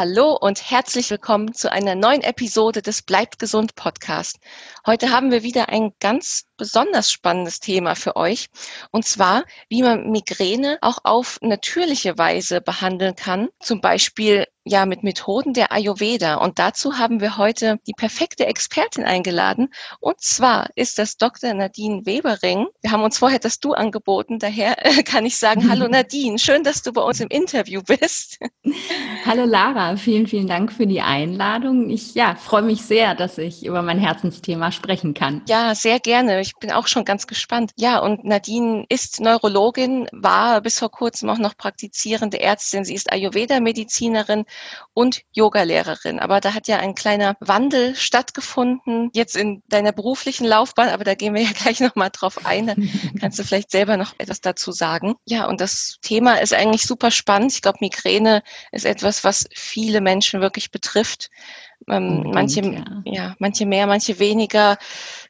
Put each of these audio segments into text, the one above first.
Hallo und herzlich willkommen zu einer neuen Episode des Bleibt gesund Podcast. Heute haben wir wieder ein ganz besonders spannendes Thema für euch. Und zwar, wie man Migräne auch auf natürliche Weise behandeln kann. Zum Beispiel ja mit Methoden der Ayurveda. Und dazu haben wir heute die perfekte Expertin eingeladen. Und zwar ist das Dr. Nadine Webering. Wir haben uns vorher das Du angeboten. Daher kann ich sagen, hallo Nadine, schön, dass du bei uns im Interview bist. Hallo Lara, vielen, vielen Dank für die Einladung. Ich ja, freue mich sehr, dass ich über mein Herzensthema sprechen kann. Ja, sehr gerne ich bin auch schon ganz gespannt. Ja, und Nadine ist Neurologin, war bis vor kurzem auch noch praktizierende Ärztin. Sie ist Ayurveda-Medizinerin und Yogalehrerin. Aber da hat ja ein kleiner Wandel stattgefunden, jetzt in deiner beruflichen Laufbahn, aber da gehen wir ja gleich nochmal drauf ein. Dann kannst du vielleicht selber noch etwas dazu sagen. Ja, und das Thema ist eigentlich super spannend. Ich glaube, Migräne ist etwas, was viele Menschen wirklich betrifft. Ähm, manche, ja. ja, manche mehr, manche weniger.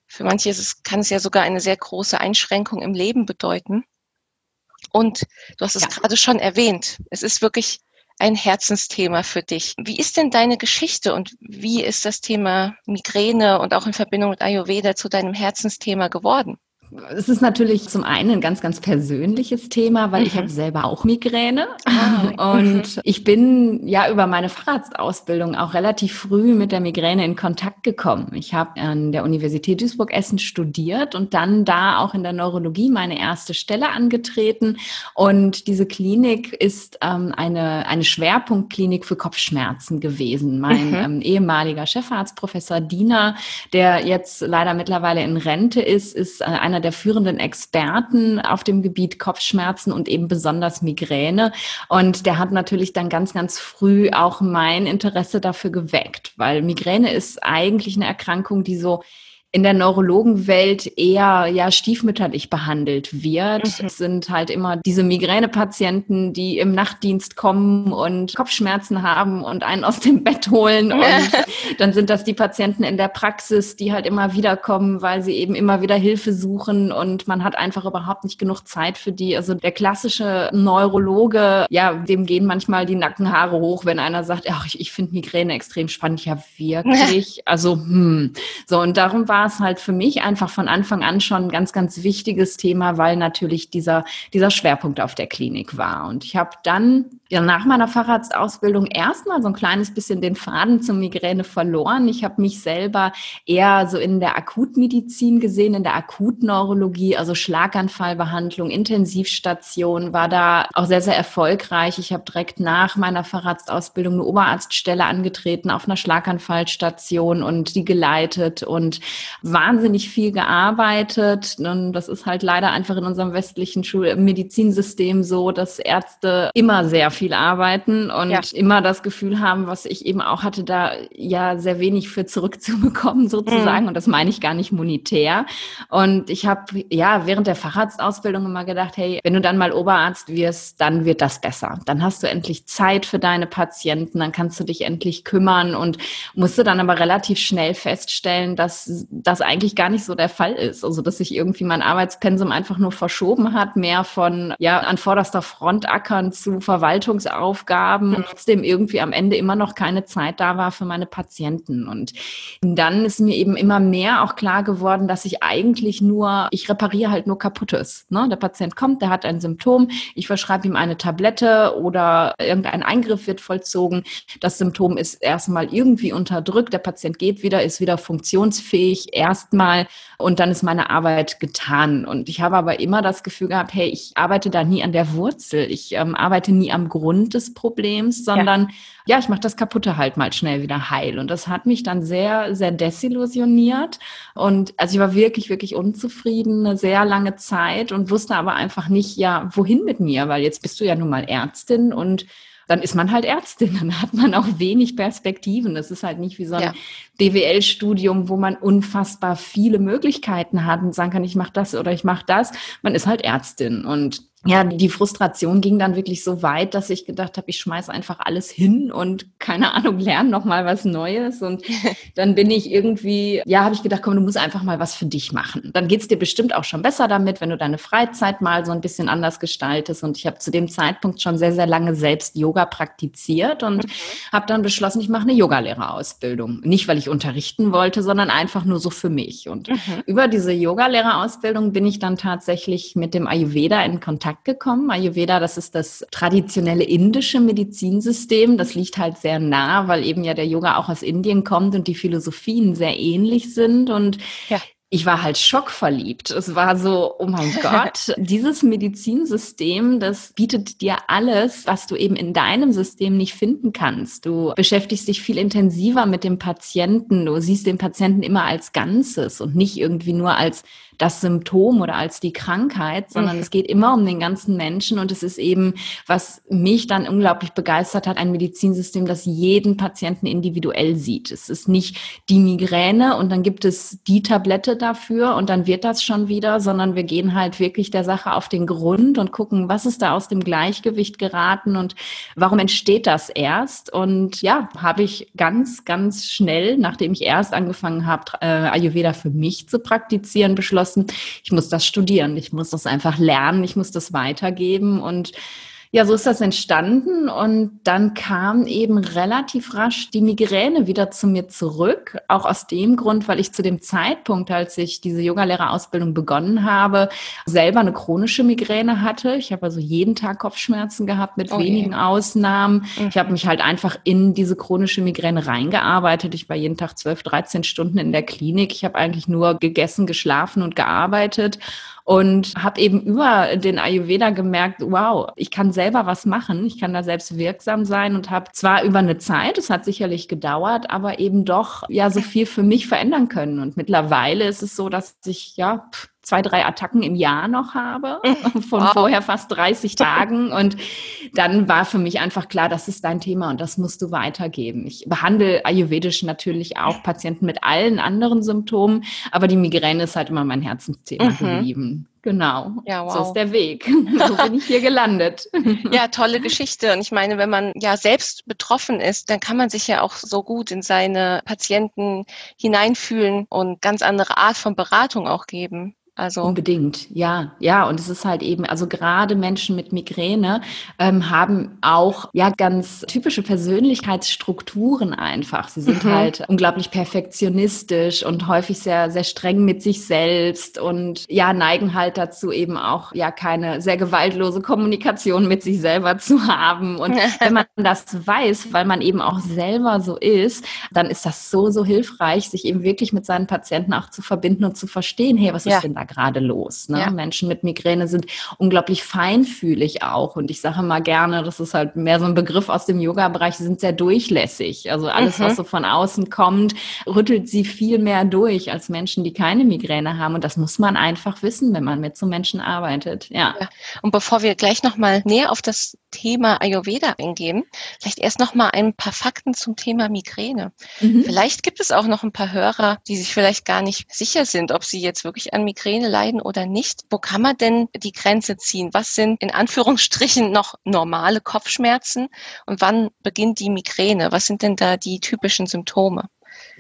Für manche ist es, kann es ja sogar eine sehr große Einschränkung im Leben bedeuten. Und du hast es ja. gerade schon erwähnt. Es ist wirklich ein Herzensthema für dich. Wie ist denn deine Geschichte und wie ist das Thema Migräne und auch in Verbindung mit Ayurveda zu deinem Herzensthema geworden? Es ist natürlich zum einen ein ganz, ganz persönliches Thema, weil mhm. ich habe selber auch Migräne. Ah, und ich bin ja über meine Fahrradsausbildung auch relativ früh mit der Migräne in Kontakt gekommen. Ich habe an der Universität Duisburg-Essen studiert und dann da auch in der Neurologie meine erste Stelle angetreten. Und diese Klinik ist ähm, eine, eine Schwerpunktklinik für Kopfschmerzen gewesen. Mein mhm. ähm, ehemaliger Chefarzt, Professor Diener, der jetzt leider mittlerweile in Rente ist, ist äh, einer einer der führenden Experten auf dem Gebiet Kopfschmerzen und eben besonders Migräne. Und der hat natürlich dann ganz, ganz früh auch mein Interesse dafür geweckt, weil Migräne ist eigentlich eine Erkrankung, die so in der Neurologenwelt eher ja stiefmütterlich behandelt wird. Mhm. Es sind halt immer diese Migränepatienten, die im Nachtdienst kommen und Kopfschmerzen haben und einen aus dem Bett holen. Und dann sind das die Patienten in der Praxis, die halt immer wieder kommen, weil sie eben immer wieder Hilfe suchen und man hat einfach überhaupt nicht genug Zeit für die. Also der klassische Neurologe, ja, dem gehen manchmal die Nackenhaare hoch, wenn einer sagt, ach, ich, ich finde Migräne extrem spannend. Ja, wirklich. Also, hm. So, und darum war war es halt für mich einfach von Anfang an schon ein ganz, ganz wichtiges Thema, weil natürlich dieser, dieser Schwerpunkt auf der Klinik war. Und ich habe dann ja, nach meiner Facharztausbildung erstmal so ein kleines bisschen den Faden zur Migräne verloren. Ich habe mich selber eher so in der Akutmedizin gesehen, in der Akutneurologie, also Schlaganfallbehandlung, Intensivstation, war da auch sehr, sehr erfolgreich. Ich habe direkt nach meiner Facharztausbildung eine Oberarztstelle angetreten auf einer Schlaganfallstation und die geleitet und wahnsinnig viel gearbeitet. Und das ist halt leider einfach in unserem westlichen Schul Medizinsystem so, dass Ärzte immer sehr viel arbeiten und ja. immer das Gefühl haben, was ich eben auch hatte, da ja sehr wenig für zurückzubekommen sozusagen. Mhm. Und das meine ich gar nicht monetär. Und ich habe ja während der Facharztausbildung immer gedacht, hey, wenn du dann mal Oberarzt wirst, dann wird das besser. Dann hast du endlich Zeit für deine Patienten, dann kannst du dich endlich kümmern und musste dann aber relativ schnell feststellen, dass das eigentlich gar nicht so der Fall ist. Also dass sich irgendwie mein Arbeitspensum einfach nur verschoben hat, mehr von ja an vorderster Front ackern zu Verwaltung Verwaltungsaufgaben und trotzdem irgendwie am Ende immer noch keine Zeit da war für meine Patienten. Und dann ist mir eben immer mehr auch klar geworden, dass ich eigentlich nur, ich repariere halt nur Kaputtes. Ne? Der Patient kommt, der hat ein Symptom, ich verschreibe ihm eine Tablette oder irgendein Eingriff wird vollzogen. Das Symptom ist erstmal irgendwie unterdrückt, der Patient geht wieder, ist wieder funktionsfähig erstmal und dann ist meine Arbeit getan. Und ich habe aber immer das Gefühl gehabt, hey, ich arbeite da nie an der Wurzel, ich ähm, arbeite nie am Grund des Problems, sondern ja, ja ich mache das Kaputte halt mal schnell wieder heil. Und das hat mich dann sehr, sehr desillusioniert. Und also ich war wirklich, wirklich unzufrieden eine sehr lange Zeit und wusste aber einfach nicht, ja, wohin mit mir, weil jetzt bist du ja nun mal Ärztin und dann ist man halt Ärztin, dann hat man auch wenig Perspektiven. Das ist halt nicht wie so ein ja. BWL-Studium, wo man unfassbar viele Möglichkeiten hat und sagen kann, ich mache das oder ich mache das. Man ist halt Ärztin und ja, die Frustration ging dann wirklich so weit, dass ich gedacht habe, ich schmeiße einfach alles hin und keine Ahnung, lerne noch mal was Neues. Und dann bin ich irgendwie, ja, habe ich gedacht, komm, du musst einfach mal was für dich machen. Dann geht's dir bestimmt auch schon besser damit, wenn du deine Freizeit mal so ein bisschen anders gestaltest. Und ich habe zu dem Zeitpunkt schon sehr, sehr lange selbst Yoga praktiziert und mhm. habe dann beschlossen, ich mache eine Yogalehrerausbildung. Nicht, weil ich unterrichten wollte, sondern einfach nur so für mich. Und mhm. über diese Yogalehrerausbildung bin ich dann tatsächlich mit dem Ayurveda in Kontakt gekommen. Ayurveda, das ist das traditionelle indische Medizinsystem. Das liegt halt sehr nah, weil eben ja der Yoga auch aus Indien kommt und die Philosophien sehr ähnlich sind. Und ja ich war halt schockverliebt. Es war so, oh mein Gott, dieses Medizinsystem, das bietet dir alles, was du eben in deinem System nicht finden kannst. Du beschäftigst dich viel intensiver mit dem Patienten. Du siehst den Patienten immer als Ganzes und nicht irgendwie nur als das Symptom oder als die Krankheit, sondern mhm. es geht immer um den ganzen Menschen und es ist eben, was mich dann unglaublich begeistert hat, ein Medizinsystem, das jeden Patienten individuell sieht. Es ist nicht die Migräne und dann gibt es die Tablette dafür und dann wird das schon wieder, sondern wir gehen halt wirklich der Sache auf den Grund und gucken, was ist da aus dem Gleichgewicht geraten und warum entsteht das erst? Und ja, habe ich ganz, ganz schnell, nachdem ich erst angefangen habe, äh, Ayurveda für mich zu praktizieren, beschlossen, beschlossen, ich muss das studieren, ich muss das einfach lernen, ich muss das weitergeben. Und ja, so ist das entstanden und dann kam eben relativ rasch die Migräne wieder zu mir zurück, auch aus dem Grund, weil ich zu dem Zeitpunkt, als ich diese Yogalehrerausbildung begonnen habe, selber eine chronische Migräne hatte. Ich habe also jeden Tag Kopfschmerzen gehabt mit oh wenigen Ausnahmen. Mhm. Ich habe mich halt einfach in diese chronische Migräne reingearbeitet. Ich war jeden Tag 12, 13 Stunden in der Klinik. Ich habe eigentlich nur gegessen, geschlafen und gearbeitet und habe eben über den Ayurveda gemerkt, wow, ich kann selber was machen, ich kann da selbst wirksam sein und habe zwar über eine Zeit, es hat sicherlich gedauert, aber eben doch ja so viel für mich verändern können. Und mittlerweile ist es so, dass ich ja zwei, drei Attacken im Jahr noch habe, von wow. vorher fast 30 Tagen. Und dann war für mich einfach klar, das ist dein Thema und das musst du weitergeben. Ich behandle ayurvedisch natürlich auch Patienten mit allen anderen Symptomen, aber die Migräne ist halt immer mein Herzensthema mhm. geblieben. Genau. Ja, wow. So ist der Weg. So bin ich hier gelandet. Ja, tolle Geschichte. Und ich meine, wenn man ja selbst betroffen ist, dann kann man sich ja auch so gut in seine Patienten hineinfühlen und ganz andere Art von Beratung auch geben. Also unbedingt, ja, ja. Und es ist halt eben, also gerade Menschen mit Migräne ähm, haben auch ja ganz typische Persönlichkeitsstrukturen einfach. Sie sind mhm. halt unglaublich perfektionistisch und häufig sehr, sehr streng mit sich selbst und ja neigen halt dazu eben auch ja keine sehr gewaltlose Kommunikation mit sich selber zu haben. Und wenn man das weiß, weil man eben auch selber so ist, dann ist das so so hilfreich, sich eben wirklich mit seinen Patienten auch zu verbinden und zu verstehen, hey, was ist ja. denn da gerade los. Ne? Ja. Menschen mit Migräne sind unglaublich feinfühlig auch. Und ich sage mal gerne, das ist halt mehr so ein Begriff aus dem Yoga-Bereich, sie sind sehr durchlässig. Also alles, mhm. was so von außen kommt, rüttelt sie viel mehr durch als Menschen, die keine Migräne haben. Und das muss man einfach wissen, wenn man mit so Menschen arbeitet. Ja. ja. Und bevor wir gleich nochmal näher auf das Thema Ayurveda eingehen, vielleicht erst nochmal ein paar Fakten zum Thema Migräne. Mhm. Vielleicht gibt es auch noch ein paar Hörer, die sich vielleicht gar nicht sicher sind, ob sie jetzt wirklich an Migräne leiden oder nicht. Wo kann man denn die Grenze ziehen? Was sind in Anführungsstrichen noch normale Kopfschmerzen und wann beginnt die Migräne? Was sind denn da die typischen Symptome?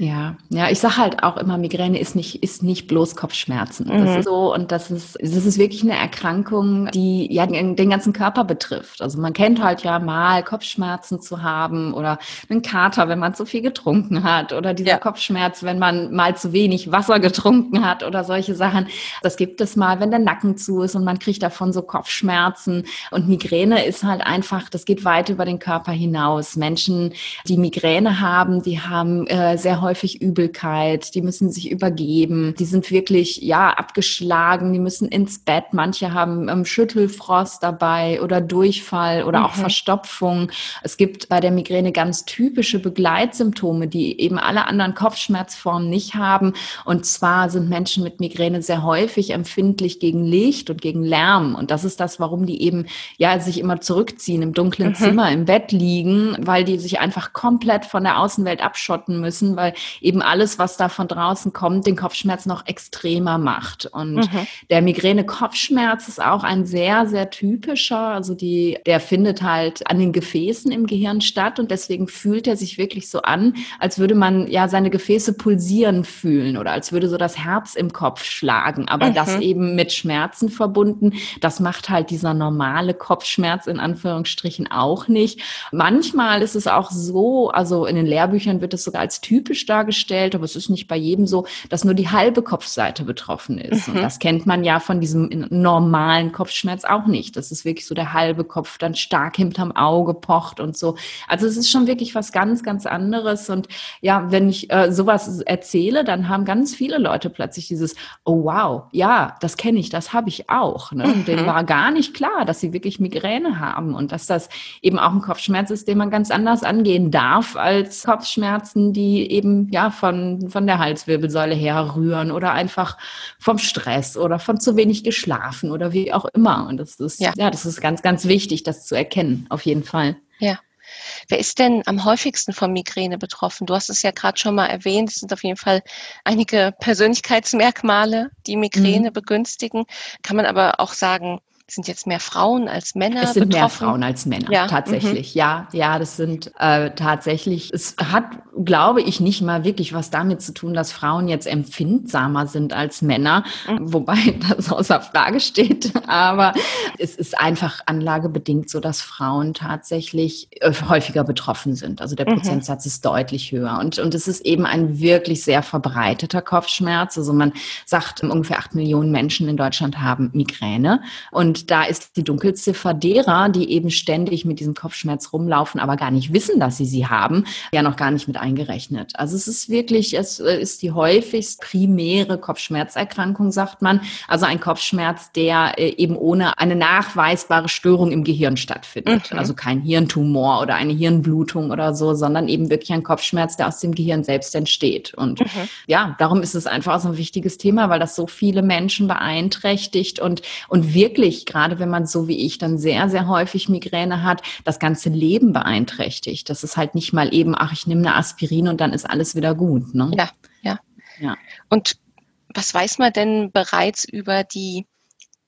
Ja, ja, ich sage halt auch immer, Migräne ist nicht, ist nicht bloß Kopfschmerzen. Mhm. Das ist so und das ist, das ist wirklich eine Erkrankung, die ja den, den, ganzen Körper betrifft. Also man kennt halt ja mal Kopfschmerzen zu haben oder einen Kater, wenn man zu viel getrunken hat oder dieser ja. Kopfschmerz, wenn man mal zu wenig Wasser getrunken hat oder solche Sachen. Das gibt es mal, wenn der Nacken zu ist und man kriegt davon so Kopfschmerzen. Und Migräne ist halt einfach, das geht weit über den Körper hinaus. Menschen, die Migräne haben, die haben äh, sehr häufig Übelkeit, die müssen sich übergeben, die sind wirklich, ja, abgeschlagen, die müssen ins Bett, manche haben ähm, Schüttelfrost dabei oder Durchfall oder mhm. auch Verstopfung. Es gibt bei der Migräne ganz typische Begleitsymptome, die eben alle anderen Kopfschmerzformen nicht haben. Und zwar sind Menschen mit Migräne sehr häufig empfindlich gegen Licht und gegen Lärm. Und das ist das, warum die eben, ja, sich immer zurückziehen, im dunklen mhm. Zimmer, im Bett liegen, weil die sich einfach komplett von der Außenwelt abschotten müssen, weil eben alles, was da von draußen kommt, den Kopfschmerz noch extremer macht. Und mhm. der Migräne-Kopfschmerz ist auch ein sehr, sehr typischer. Also die, der findet halt an den Gefäßen im Gehirn statt und deswegen fühlt er sich wirklich so an, als würde man ja seine Gefäße pulsieren fühlen oder als würde so das Herz im Kopf schlagen. Aber mhm. das eben mit Schmerzen verbunden. Das macht halt dieser normale Kopfschmerz in Anführungsstrichen auch nicht. Manchmal ist es auch so, also in den Lehrbüchern wird es sogar als typisch dargestellt, aber es ist nicht bei jedem so, dass nur die halbe Kopfseite betroffen ist. Mhm. Und das kennt man ja von diesem normalen Kopfschmerz auch nicht. Das ist wirklich so der halbe Kopf dann stark hinterm Auge pocht und so. Also es ist schon wirklich was ganz, ganz anderes. Und ja, wenn ich äh, sowas erzähle, dann haben ganz viele Leute plötzlich dieses, oh wow, ja, das kenne ich, das habe ich auch. Ne? Und denen mhm. war gar nicht klar, dass sie wirklich Migräne haben und dass das eben auch ein Kopfschmerz ist, den man ganz anders angehen darf als Kopfschmerzen, die eben ja von, von der Halswirbelsäule her rühren oder einfach vom Stress oder von zu wenig geschlafen oder wie auch immer. Und das ist, ja, ja das ist ganz, ganz wichtig, das zu erkennen, auf jeden Fall. Ja. Wer ist denn am häufigsten von Migräne betroffen? Du hast es ja gerade schon mal erwähnt. Es sind auf jeden Fall einige Persönlichkeitsmerkmale, die Migräne mhm. begünstigen. Kann man aber auch sagen, sind jetzt mehr Frauen als Männer Es sind betroffen? mehr Frauen als Männer, ja. tatsächlich. Mhm. Ja, ja, das sind äh, tatsächlich, es hat, glaube ich, nicht mal wirklich was damit zu tun, dass Frauen jetzt empfindsamer sind als Männer, mhm. wobei das außer Frage steht. Aber es ist einfach anlagebedingt so, dass Frauen tatsächlich äh, häufiger betroffen sind. Also der mhm. Prozentsatz ist deutlich höher. Und, und es ist eben ein wirklich sehr verbreiteter Kopfschmerz. Also man sagt, ungefähr acht Millionen Menschen in Deutschland haben Migräne. Und und da ist die Dunkelziffer derer, die eben ständig mit diesem Kopfschmerz rumlaufen, aber gar nicht wissen, dass sie sie haben, ja noch gar nicht mit eingerechnet. Also es ist wirklich, es ist die häufigst primäre Kopfschmerzerkrankung, sagt man. Also ein Kopfschmerz, der äh, eben ohne eine nachweisbare Störung im Gehirn stattfindet. Mhm. Also kein Hirntumor oder eine Hirnblutung oder so, sondern eben wirklich ein Kopfschmerz, der aus dem Gehirn selbst entsteht. Und mhm. ja, darum ist es einfach so ein wichtiges Thema, weil das so viele Menschen beeinträchtigt und, und wirklich gerade wenn man so wie ich dann sehr, sehr häufig Migräne hat, das ganze Leben beeinträchtigt. Das ist halt nicht mal eben, ach, ich nehme eine Aspirin und dann ist alles wieder gut. Ne? Ja, ja. ja. Und was weiß man denn bereits über die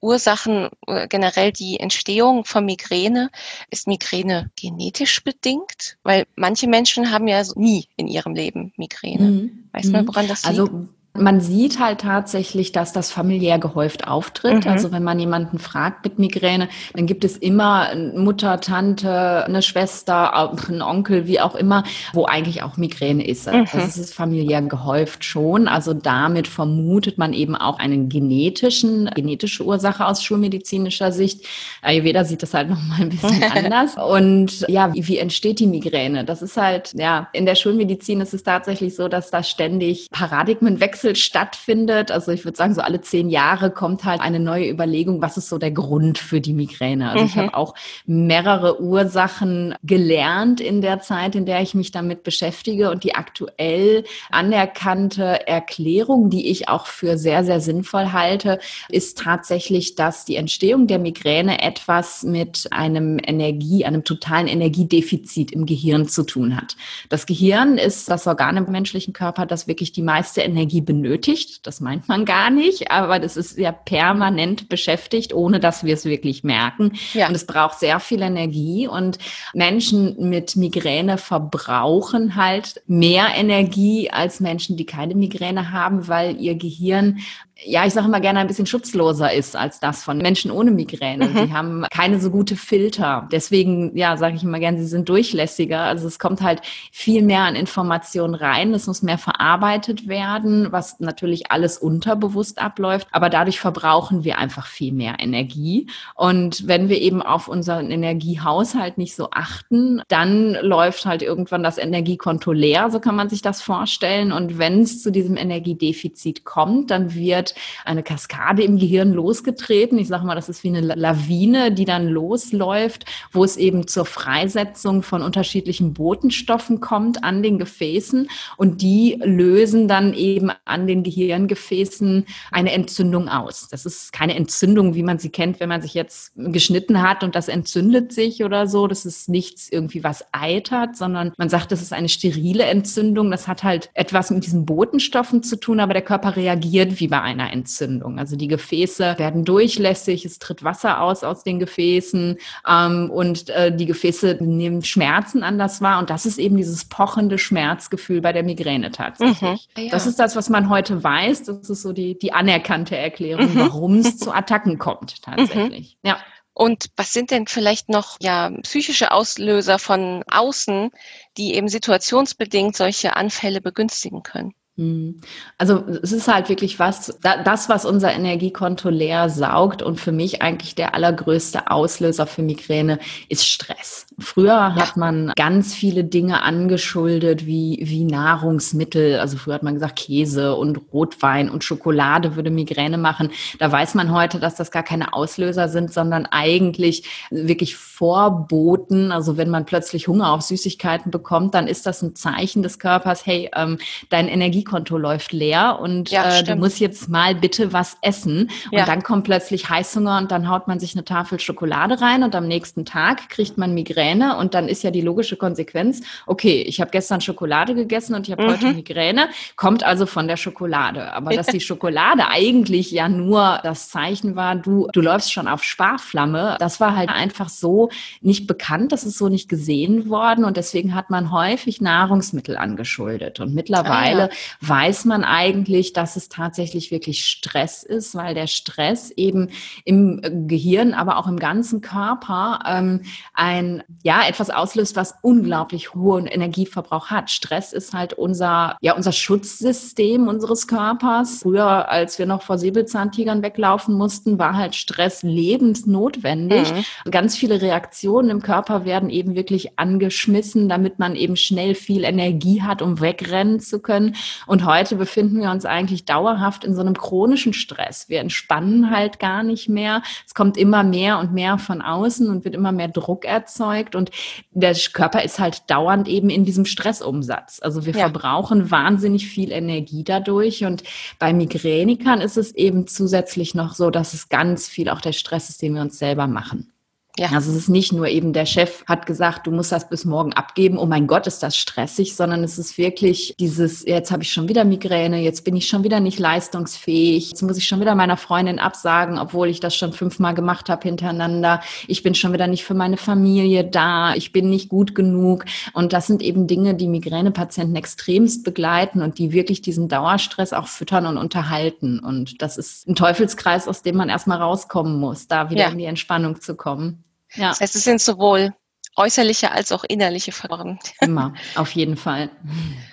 Ursachen, äh, generell die Entstehung von Migräne? Ist Migräne genetisch bedingt? Weil manche Menschen haben ja nie in ihrem Leben Migräne. Mhm. Weiß man, mhm. woran das also, liegt? Also man sieht halt tatsächlich, dass das familiär gehäuft auftritt. Mhm. Also wenn man jemanden fragt mit Migräne, dann gibt es immer Mutter, Tante, eine Schwester, einen Onkel, wie auch immer, wo eigentlich auch Migräne ist. Mhm. Das ist familiär gehäuft schon. Also damit vermutet man eben auch einen genetischen, genetische Ursache aus schulmedizinischer Sicht. Ayurveda sieht das halt nochmal ein bisschen anders. Und ja, wie, wie entsteht die Migräne? Das ist halt, ja, in der Schulmedizin ist es tatsächlich so, dass da ständig Paradigmen wechseln Wechsel stattfindet. Also ich würde sagen, so alle zehn Jahre kommt halt eine neue Überlegung, was ist so der Grund für die Migräne. Also mhm. ich habe auch mehrere Ursachen gelernt in der Zeit, in der ich mich damit beschäftige und die aktuell anerkannte Erklärung, die ich auch für sehr, sehr sinnvoll halte, ist tatsächlich, dass die Entstehung der Migräne etwas mit einem Energie, einem totalen Energiedefizit im Gehirn zu tun hat. Das Gehirn ist das Organ im menschlichen Körper, das wirklich die meiste Energie benötigt. Das meint man gar nicht, aber das ist ja permanent beschäftigt, ohne dass wir es wirklich merken. Ja. Und es braucht sehr viel Energie und Menschen mit Migräne verbrauchen halt mehr Energie als Menschen, die keine Migräne haben, weil ihr Gehirn ja, ich sage immer gerne, ein bisschen schutzloser ist als das von Menschen ohne Migräne. Mhm. Die haben keine so gute Filter. Deswegen, ja, sage ich immer gerne, sie sind durchlässiger. Also es kommt halt viel mehr an Informationen rein. Es muss mehr verarbeitet werden, was natürlich alles unterbewusst abläuft. Aber dadurch verbrauchen wir einfach viel mehr Energie. Und wenn wir eben auf unseren Energiehaushalt nicht so achten, dann läuft halt irgendwann das Energiekonto leer. So kann man sich das vorstellen. Und wenn es zu diesem Energiedefizit kommt, dann wird eine Kaskade im Gehirn losgetreten. Ich sage mal, das ist wie eine Lawine, die dann losläuft, wo es eben zur Freisetzung von unterschiedlichen Botenstoffen kommt an den Gefäßen und die lösen dann eben an den Gehirngefäßen eine Entzündung aus. Das ist keine Entzündung, wie man sie kennt, wenn man sich jetzt geschnitten hat und das entzündet sich oder so. Das ist nichts irgendwie, was eitert, sondern man sagt, das ist eine sterile Entzündung. Das hat halt etwas mit diesen Botenstoffen zu tun, aber der Körper reagiert wie bei einer Entzündung. Also die Gefäße werden durchlässig, es tritt Wasser aus aus den Gefäßen ähm, und äh, die Gefäße nehmen Schmerzen anders wahr. Und das ist eben dieses pochende Schmerzgefühl bei der Migräne tatsächlich. Mhm. Ja. Das ist das, was man heute weiß. Das ist so die, die anerkannte Erklärung, mhm. warum es zu Attacken kommt tatsächlich. Mhm. Ja. Und was sind denn vielleicht noch ja psychische Auslöser von außen, die eben situationsbedingt solche Anfälle begünstigen können? Hm. Also es ist halt wirklich was, das, was unser Energiekonto leer saugt und für mich eigentlich der allergrößte Auslöser für Migräne ist Stress. Früher hat man ganz viele Dinge angeschuldet wie, wie Nahrungsmittel. Also früher hat man gesagt, Käse und Rotwein und Schokolade würde Migräne machen. Da weiß man heute, dass das gar keine Auslöser sind, sondern eigentlich wirklich Vorboten. Also wenn man plötzlich Hunger auf Süßigkeiten bekommt, dann ist das ein Zeichen des Körpers, hey, ähm, dein Energiekonto läuft leer und ja, äh, du musst jetzt mal bitte was essen. Und ja. dann kommt plötzlich Heißhunger und dann haut man sich eine Tafel Schokolade rein und am nächsten Tag kriegt man Migräne Migräne und dann ist ja die logische Konsequenz, okay, ich habe gestern Schokolade gegessen und ich habe mhm. heute Migräne, kommt also von der Schokolade. Aber dass die Schokolade eigentlich ja nur das Zeichen war, du, du läufst schon auf Sparflamme, das war halt einfach so nicht bekannt, das ist so nicht gesehen worden und deswegen hat man häufig Nahrungsmittel angeschuldet. Und mittlerweile ah, ja. weiß man eigentlich, dass es tatsächlich wirklich Stress ist, weil der Stress eben im Gehirn, aber auch im ganzen Körper ähm, ein ja, etwas auslöst, was unglaublich hohen Energieverbrauch hat. Stress ist halt unser, ja, unser Schutzsystem unseres Körpers. Früher, als wir noch vor Säbelzahntigern weglaufen mussten, war halt Stress lebensnotwendig. Mhm. Ganz viele Reaktionen im Körper werden eben wirklich angeschmissen, damit man eben schnell viel Energie hat, um wegrennen zu können. Und heute befinden wir uns eigentlich dauerhaft in so einem chronischen Stress. Wir entspannen halt gar nicht mehr. Es kommt immer mehr und mehr von außen und wird immer mehr Druck erzeugt ansteigt und der Körper ist halt dauernd eben in diesem Stressumsatz. Also wir ja. verbrauchen wahnsinnig viel Energie dadurch und bei Migränikern ist es eben zusätzlich noch so, dass es ganz viel auch der Stress ist, den wir uns selber machen. Ja. Also es ist nicht nur eben der Chef hat gesagt, du musst das bis morgen abgeben, oh mein Gott, ist das stressig, sondern es ist wirklich dieses, jetzt habe ich schon wieder Migräne, jetzt bin ich schon wieder nicht leistungsfähig, jetzt muss ich schon wieder meiner Freundin absagen, obwohl ich das schon fünfmal gemacht habe hintereinander. Ich bin schon wieder nicht für meine Familie da, ich bin nicht gut genug. Und das sind eben Dinge, die Migränepatienten extremst begleiten und die wirklich diesen Dauerstress auch füttern und unterhalten. Und das ist ein Teufelskreis, aus dem man erstmal rauskommen muss, da wieder ja. in die Entspannung zu kommen. Ja. Das heißt, es sind sowohl äußerliche als auch innerliche Faktoren. Immer, auf jeden Fall.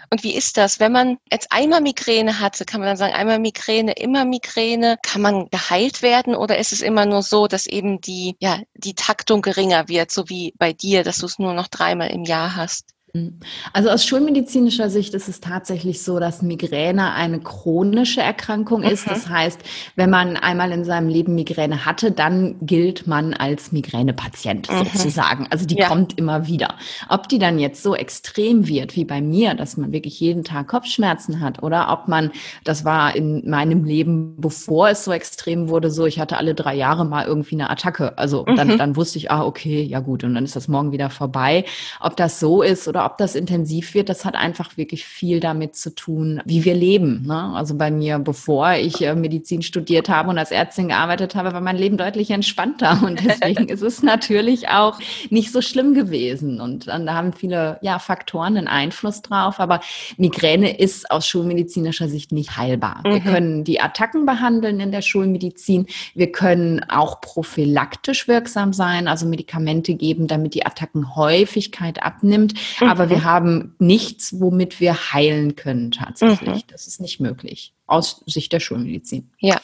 Und wie ist das, wenn man jetzt einmal Migräne hatte, kann man dann sagen, einmal Migräne, immer Migräne, kann man geheilt werden oder ist es immer nur so, dass eben die, ja, die Taktung geringer wird, so wie bei dir, dass du es nur noch dreimal im Jahr hast? Mhm. Also aus schulmedizinischer Sicht ist es tatsächlich so, dass Migräne eine chronische Erkrankung ist. Okay. Das heißt, wenn man einmal in seinem Leben Migräne hatte, dann gilt man als Migränepatient mhm. sozusagen. Also die ja. kommt immer wieder. Ob die dann jetzt so extrem wird wie bei mir, dass man wirklich jeden Tag Kopfschmerzen hat oder ob man, das war in meinem Leben, bevor es so extrem wurde, so, ich hatte alle drei Jahre mal irgendwie eine Attacke. Also dann, mhm. dann wusste ich, ah, okay, ja gut, und dann ist das morgen wieder vorbei. Ob das so ist oder ob das intensiv wird, das hat einfach wirklich viel damit zu tun, wie wir leben. Ne? Also bei mir, bevor ich äh, Medizin studiert habe und als Ärztin gearbeitet habe, war mein Leben deutlich entspannter. Und deswegen ist es natürlich auch nicht so schlimm gewesen. Und dann, da haben viele ja, Faktoren einen Einfluss drauf. Aber Migräne ist aus schulmedizinischer Sicht nicht heilbar. Mhm. Wir können die Attacken behandeln in der Schulmedizin. Wir können auch prophylaktisch wirksam sein, also Medikamente geben, damit die Attackenhäufigkeit abnimmt. Mhm. Aber wir haben nichts, womit wir heilen können tatsächlich. Mhm. Das ist nicht möglich aus Sicht der Schulmedizin. Ja.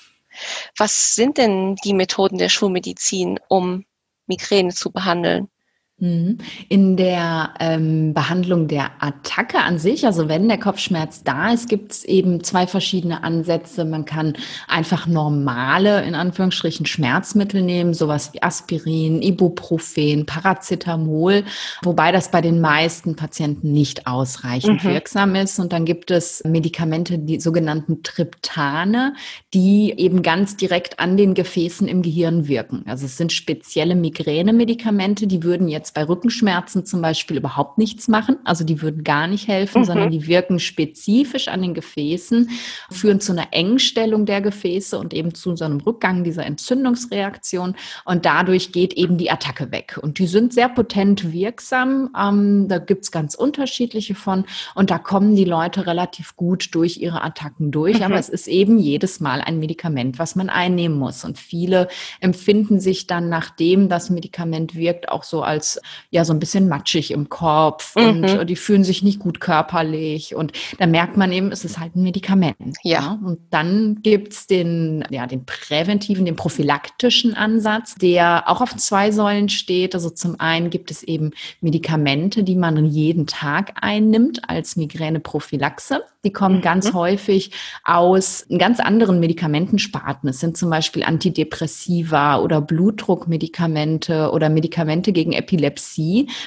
Was sind denn die Methoden der Schulmedizin, um Migräne zu behandeln? Mhm. In der ähm, Behandlung der Attacke an sich, also wenn der Kopfschmerz da ist, gibt es eben zwei verschiedene Ansätze. Man kann einfach normale, in Anführungsstrichen, Schmerzmittel nehmen, sowas wie Aspirin, Ibuprofen, Paracetamol, wobei das bei den meisten Patienten nicht ausreichend mhm. wirksam ist. Und dann gibt es Medikamente, die sogenannten Triptane, die eben ganz direkt an den Gefäßen im Gehirn wirken. Also es sind spezielle Migränemedikamente, die würden jetzt bei Rückenschmerzen zum Beispiel überhaupt nichts machen. Also die würden gar nicht helfen, mhm. sondern die wirken spezifisch an den Gefäßen, führen zu einer Engstellung der Gefäße und eben zu so einem Rückgang dieser Entzündungsreaktion. Und dadurch geht eben die Attacke weg. Und die sind sehr potent wirksam. Ähm, da gibt's ganz unterschiedliche von. Und da kommen die Leute relativ gut durch ihre Attacken durch. Mhm. Aber es ist eben jedes Mal ein Medikament, was man einnehmen muss. Und viele empfinden sich dann, nachdem das Medikament wirkt, auch so als ja so ein bisschen matschig im Kopf mhm. und die fühlen sich nicht gut körperlich und da merkt man eben, es ist halt ein Medikament. Ja. ja? Und dann gibt's den, ja, den präventiven, den prophylaktischen Ansatz, der auch auf zwei Säulen steht. Also zum einen gibt es eben Medikamente, die man jeden Tag einnimmt als Migräneprophylaxe. Die kommen mhm. ganz häufig aus ganz anderen Medikamentensparten. Es sind zum Beispiel Antidepressiva oder Blutdruckmedikamente oder Medikamente gegen Epilepsie,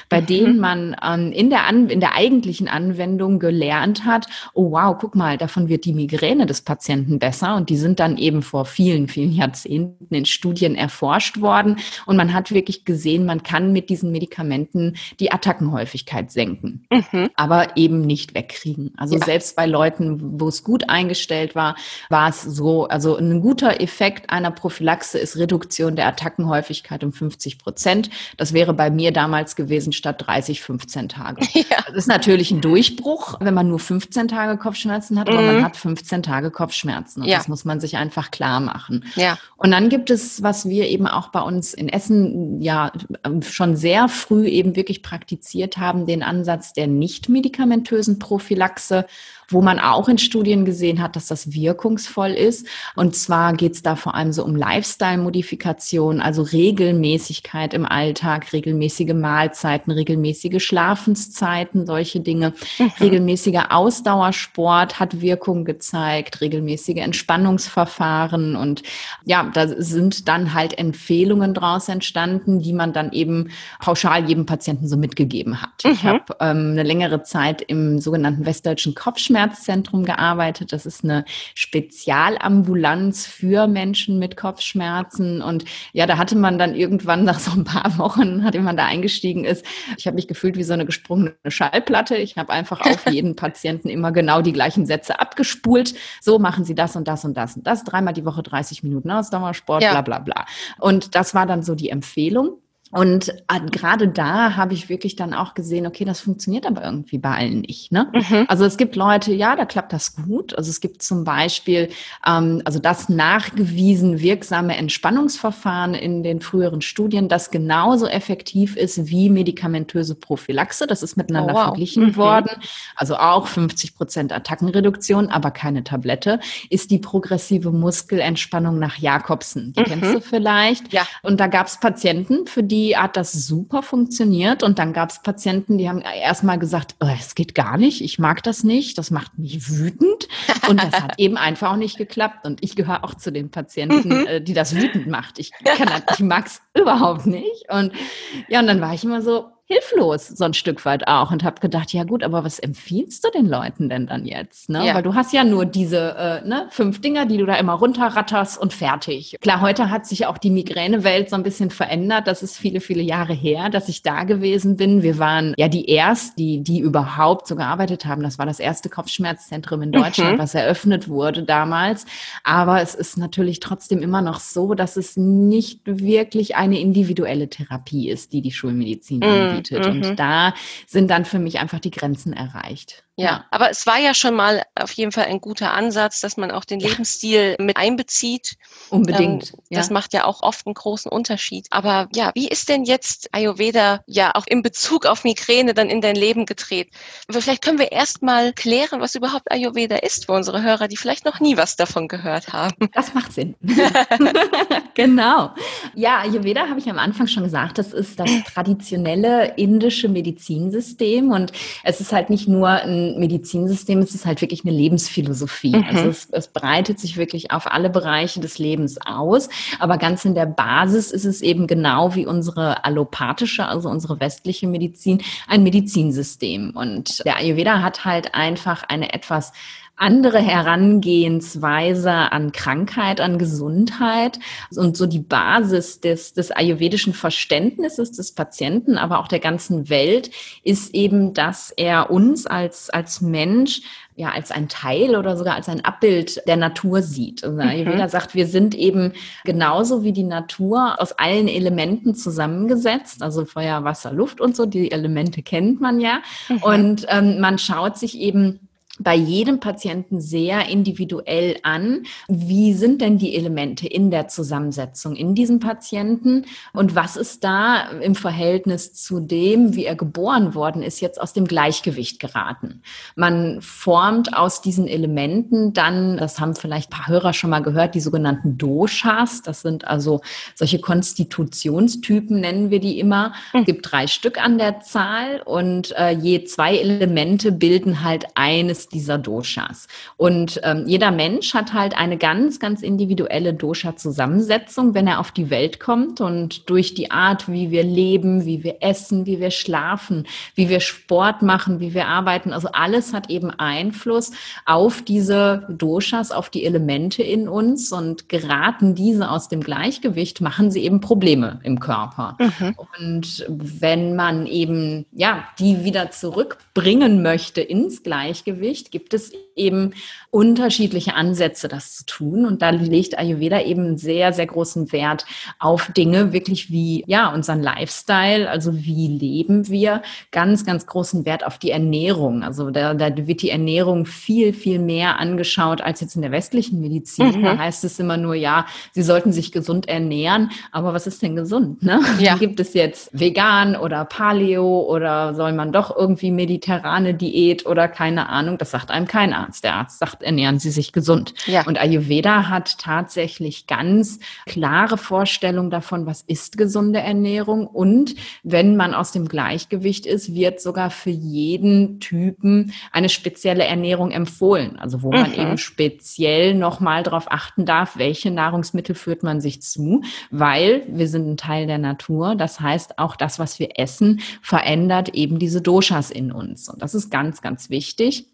bei mhm. denen man ähm, in, der An in der eigentlichen Anwendung gelernt hat, oh wow, guck mal, davon wird die Migräne des Patienten besser. Und die sind dann eben vor vielen, vielen Jahrzehnten in Studien erforscht worden. Und man hat wirklich gesehen, man kann mit diesen Medikamenten die Attackenhäufigkeit senken, mhm. aber eben nicht wegkriegen. Also ja. selbst bei Leuten, wo es gut eingestellt war, war es so, also ein guter Effekt einer Prophylaxe ist Reduktion der Attackenhäufigkeit um 50 Prozent. Das wäre bei mir damals gewesen statt 30, 15 Tage. Ja. Das ist natürlich ein Durchbruch, wenn man nur 15 Tage Kopfschmerzen hat, aber mhm. man hat 15 Tage Kopfschmerzen. Und ja. das muss man sich einfach klar machen. Ja. Und dann gibt es, was wir eben auch bei uns in Essen ja schon sehr früh eben wirklich praktiziert haben, den Ansatz der nicht medikamentösen Prophylaxe wo man auch in Studien gesehen hat, dass das wirkungsvoll ist. Und zwar geht es da vor allem so um Lifestyle-Modifikation, also Regelmäßigkeit im Alltag, regelmäßige Mahlzeiten, regelmäßige Schlafenszeiten, solche Dinge. Mhm. Regelmäßiger Ausdauersport hat Wirkung gezeigt, regelmäßige Entspannungsverfahren und ja, da sind dann halt Empfehlungen draus entstanden, die man dann eben pauschal jedem Patienten so mitgegeben hat. Mhm. Ich habe ähm, eine längere Zeit im sogenannten Westdeutschen Kopfschmerz Kopfschmerzzentrum gearbeitet. Das ist eine Spezialambulanz für Menschen mit Kopfschmerzen. Und ja, da hatte man dann irgendwann nach so ein paar Wochen, nachdem man da eingestiegen ist, ich habe mich gefühlt wie so eine gesprungene Schallplatte. Ich habe einfach auf jeden Patienten immer genau die gleichen Sätze abgespult. So machen Sie das und das und das und das. Dreimal die Woche 30 Minuten Ausdauersport, ja. bla bla bla. Und das war dann so die Empfehlung. Und äh, gerade da habe ich wirklich dann auch gesehen, okay, das funktioniert aber irgendwie bei allen nicht. Ne? Mhm. Also es gibt Leute, ja, da klappt das gut. Also es gibt zum Beispiel, ähm, also das nachgewiesen wirksame Entspannungsverfahren in den früheren Studien, das genauso effektiv ist wie medikamentöse Prophylaxe. Das ist miteinander oh, wow. verglichen mhm. worden. Also auch 50 Prozent Attackenreduktion, aber keine Tablette, ist die progressive Muskelentspannung nach Jakobsen. Die mhm. kennst du vielleicht. Ja. Und da gab es Patienten, für die die hat das super funktioniert und dann gab es Patienten, die haben erstmal gesagt, oh, es geht gar nicht, ich mag das nicht, das macht mich wütend und das hat eben einfach auch nicht geklappt und ich gehöre auch zu den Patienten, mhm. äh, die das wütend macht. Ich kann, ich mag es überhaupt nicht und ja, und dann war ich immer so, hilflos, so ein Stück weit auch und habe gedacht, ja gut, aber was empfiehlst du den Leuten denn dann jetzt? Ne? Ja. Weil du hast ja nur diese äh, ne, fünf Dinger, die du da immer runterratterst und fertig. Klar, heute hat sich auch die Migränewelt so ein bisschen verändert. Das ist viele, viele Jahre her, dass ich da gewesen bin. Wir waren ja die erst, die, die überhaupt so gearbeitet haben. Das war das erste Kopfschmerzzentrum in Deutschland, mhm. was eröffnet wurde damals. Aber es ist natürlich trotzdem immer noch so, dass es nicht wirklich eine individuelle Therapie ist, die die Schulmedizin mhm anbietet. Mhm. Und da sind dann für mich einfach die Grenzen erreicht. Ja, aber es war ja schon mal auf jeden Fall ein guter Ansatz, dass man auch den ja. Lebensstil mit einbezieht. Unbedingt. Ähm, das ja. macht ja auch oft einen großen Unterschied. Aber ja, wie ist denn jetzt Ayurveda ja auch in Bezug auf Migräne dann in dein Leben gedreht? Vielleicht können wir erst mal klären, was überhaupt Ayurveda ist für unsere Hörer, die vielleicht noch nie was davon gehört haben. Das macht Sinn. genau. Ja, Ayurveda habe ich am Anfang schon gesagt, das ist das traditionelle indische Medizinsystem und es ist halt nicht nur ein Medizinsystem, es ist halt wirklich eine Lebensphilosophie. Mhm. Also es, es breitet sich wirklich auf alle Bereiche des Lebens aus, aber ganz in der Basis ist es eben genau wie unsere allopathische, also unsere westliche Medizin, ein Medizinsystem. Und der Ayurveda hat halt einfach eine etwas andere Herangehensweise an Krankheit, an Gesundheit und so die Basis des, des ayurvedischen Verständnisses des Patienten, aber auch der ganzen Welt ist eben, dass er uns als, als Mensch ja, als ein Teil oder sogar als ein Abbild der Natur sieht. Also mhm. Ayurveda sagt, wir sind eben genauso wie die Natur aus allen Elementen zusammengesetzt, also Feuer, Wasser, Luft und so, die Elemente kennt man ja. Mhm. Und ähm, man schaut sich eben bei jedem Patienten sehr individuell an. Wie sind denn die Elemente in der Zusammensetzung in diesem Patienten und was ist da im Verhältnis zu dem, wie er geboren worden ist, jetzt aus dem Gleichgewicht geraten? Man formt aus diesen Elementen dann, das haben vielleicht ein paar Hörer schon mal gehört, die sogenannten Doshas. Das sind also solche Konstitutionstypen, nennen wir die immer. Es gibt drei Stück an der Zahl und äh, je zwei Elemente bilden halt eines dieser Doshas. Und ähm, jeder Mensch hat halt eine ganz, ganz individuelle Dosha-Zusammensetzung, wenn er auf die Welt kommt. Und durch die Art, wie wir leben, wie wir essen, wie wir schlafen, wie wir Sport machen, wie wir arbeiten, also alles hat eben Einfluss auf diese Doshas, auf die Elemente in uns. Und geraten diese aus dem Gleichgewicht, machen sie eben Probleme im Körper. Mhm. Und wenn man eben, ja, die wieder zurückbringen möchte ins Gleichgewicht, Hinsicht gibt es eben unterschiedliche Ansätze, das zu tun. Und da legt Ayurveda eben sehr, sehr großen Wert auf Dinge wirklich wie, ja, unseren Lifestyle, also wie leben wir, ganz, ganz großen Wert auf die Ernährung. Also da, da wird die Ernährung viel, viel mehr angeschaut als jetzt in der westlichen Medizin. Mhm. Da heißt es immer nur, ja, Sie sollten sich gesund ernähren. Aber was ist denn gesund? Ne? Ja. Gibt es jetzt vegan oder Paleo oder soll man doch irgendwie mediterrane Diät oder keine Ahnung? Das sagt einem kein Arzt. Der Arzt sagt, ernähren Sie sich gesund. Ja. Und Ayurveda hat tatsächlich ganz klare Vorstellungen davon, was ist gesunde Ernährung. Und wenn man aus dem Gleichgewicht ist, wird sogar für jeden Typen eine spezielle Ernährung empfohlen. Also wo man mhm. eben speziell nochmal darauf achten darf, welche Nahrungsmittel führt man sich zu, weil wir sind ein Teil der Natur. Das heißt, auch das, was wir essen, verändert eben diese Doshas in uns. Und das ist ganz, ganz wichtig.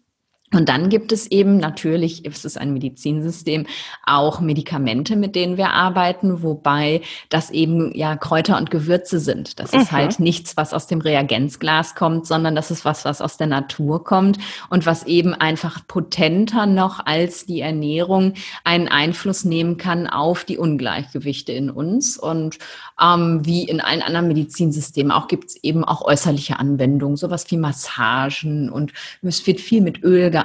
Und dann gibt es eben natürlich, ist es ein Medizinsystem, auch Medikamente, mit denen wir arbeiten, wobei das eben ja Kräuter und Gewürze sind. Das mhm. ist halt nichts, was aus dem Reagenzglas kommt, sondern das ist was, was aus der Natur kommt und was eben einfach potenter noch als die Ernährung einen Einfluss nehmen kann auf die Ungleichgewichte in uns. Und ähm, wie in allen anderen Medizinsystemen auch gibt es eben auch äußerliche Anwendungen, sowas wie Massagen und es wird viel mit Öl gearbeitet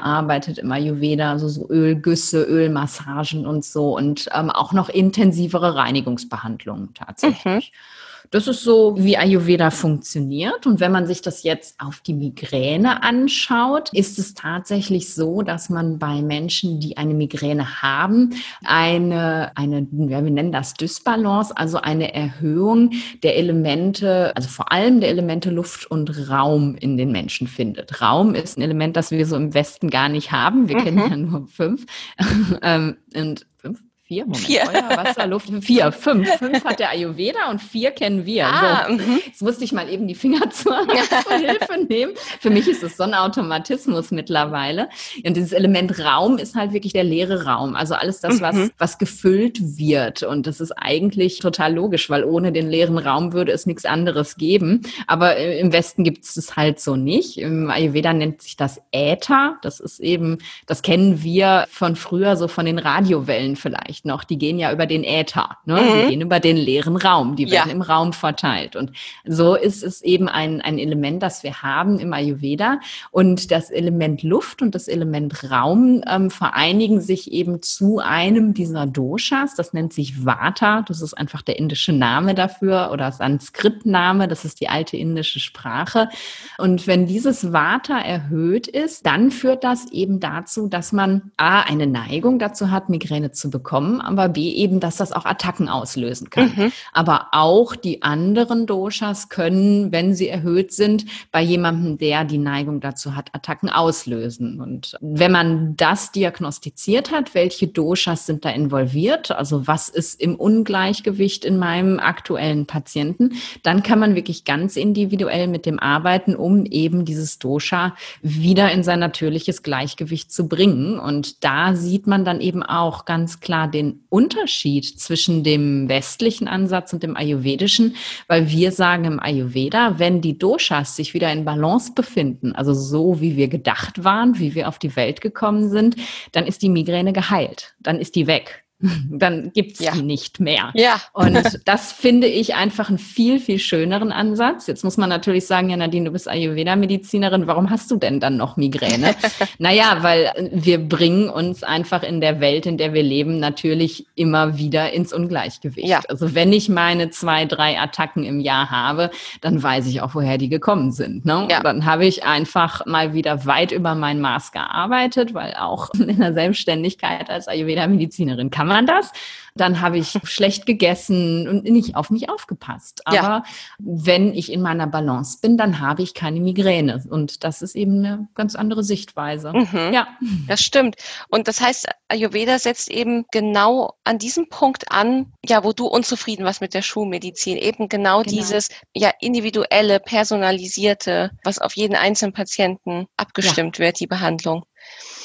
im Ayurveda, also so Ölgüsse, Ölmassagen und so und ähm, auch noch intensivere Reinigungsbehandlungen tatsächlich. Mhm. Das ist so, wie Ayurveda funktioniert. Und wenn man sich das jetzt auf die Migräne anschaut, ist es tatsächlich so, dass man bei Menschen, die eine Migräne haben, eine, eine, ja, wir nennen das Dysbalance, also eine Erhöhung der Elemente, also vor allem der Elemente Luft und Raum in den Menschen findet. Raum ist ein Element, das wir so im Westen gar nicht haben. Wir mhm. kennen ja nur fünf. Ähm, und fünf? Vier? Moment. Vier. Feuer, Wasser, Luft. Vier. Fünf. Fünf hat der Ayurveda und vier kennen wir. Ah, so. Mhm. Jetzt musste ich mal eben die Finger zur, zur Hilfe nehmen. Für mich ist es so ein Automatismus mittlerweile. Und dieses Element Raum ist halt wirklich der leere Raum. Also alles das, was, mhm. was gefüllt wird. Und das ist eigentlich total logisch, weil ohne den leeren Raum würde es nichts anderes geben. Aber im Westen gibt es das halt so nicht. Im Ayurveda nennt sich das Äther. Das ist eben, das kennen wir von früher so von den Radiowellen vielleicht vielleicht noch, die gehen ja über den Äther, ne? Mhm. die gehen über den leeren Raum, die werden ja. im Raum verteilt. Und so ist es eben ein, ein Element, das wir haben im Ayurveda. Und das Element Luft und das Element Raum ähm, vereinigen sich eben zu einem dieser Doshas. Das nennt sich Vata. Das ist einfach der indische Name dafür oder Sanskrit-Name. Das ist die alte indische Sprache. Und wenn dieses Vata erhöht ist, dann führt das eben dazu, dass man A, eine Neigung dazu hat, Migräne zu bekommen bekommen, aber B eben, dass das auch Attacken auslösen kann. Mhm. Aber auch die anderen Doshas können, wenn sie erhöht sind, bei jemandem, der die Neigung dazu hat, Attacken auslösen. Und wenn man das diagnostiziert hat, welche Doshas sind da involviert, also was ist im Ungleichgewicht in meinem aktuellen Patienten, dann kann man wirklich ganz individuell mit dem arbeiten, um eben dieses Dosha wieder in sein natürliches Gleichgewicht zu bringen. Und da sieht man dann eben auch ganz klar den Unterschied zwischen dem westlichen Ansatz und dem ayurvedischen, weil wir sagen im Ayurveda, wenn die Doshas sich wieder in Balance befinden, also so wie wir gedacht waren, wie wir auf die Welt gekommen sind, dann ist die Migräne geheilt, dann ist die weg dann gibt's ja. die nicht mehr. Ja. Und das finde ich einfach einen viel, viel schöneren Ansatz. Jetzt muss man natürlich sagen, ja Nadine, du bist Ayurveda-Medizinerin, warum hast du denn dann noch Migräne? naja, weil wir bringen uns einfach in der Welt, in der wir leben, natürlich immer wieder ins Ungleichgewicht. Ja. Also wenn ich meine zwei, drei Attacken im Jahr habe, dann weiß ich auch, woher die gekommen sind. Ne? Ja. Dann habe ich einfach mal wieder weit über mein Maß gearbeitet, weil auch in der Selbstständigkeit als Ayurveda-Medizinerin kann man das. Dann habe ich schlecht gegessen und nicht auf mich aufgepasst. Aber ja. wenn ich in meiner Balance bin, dann habe ich keine Migräne. Und das ist eben eine ganz andere Sichtweise. Mhm. Ja, das stimmt. Und das heißt, Ayurveda setzt eben genau an diesem Punkt an, ja, wo du unzufrieden warst mit der Schulmedizin. Eben genau, genau. dieses ja individuelle, personalisierte, was auf jeden einzelnen Patienten abgestimmt ja. wird, die Behandlung.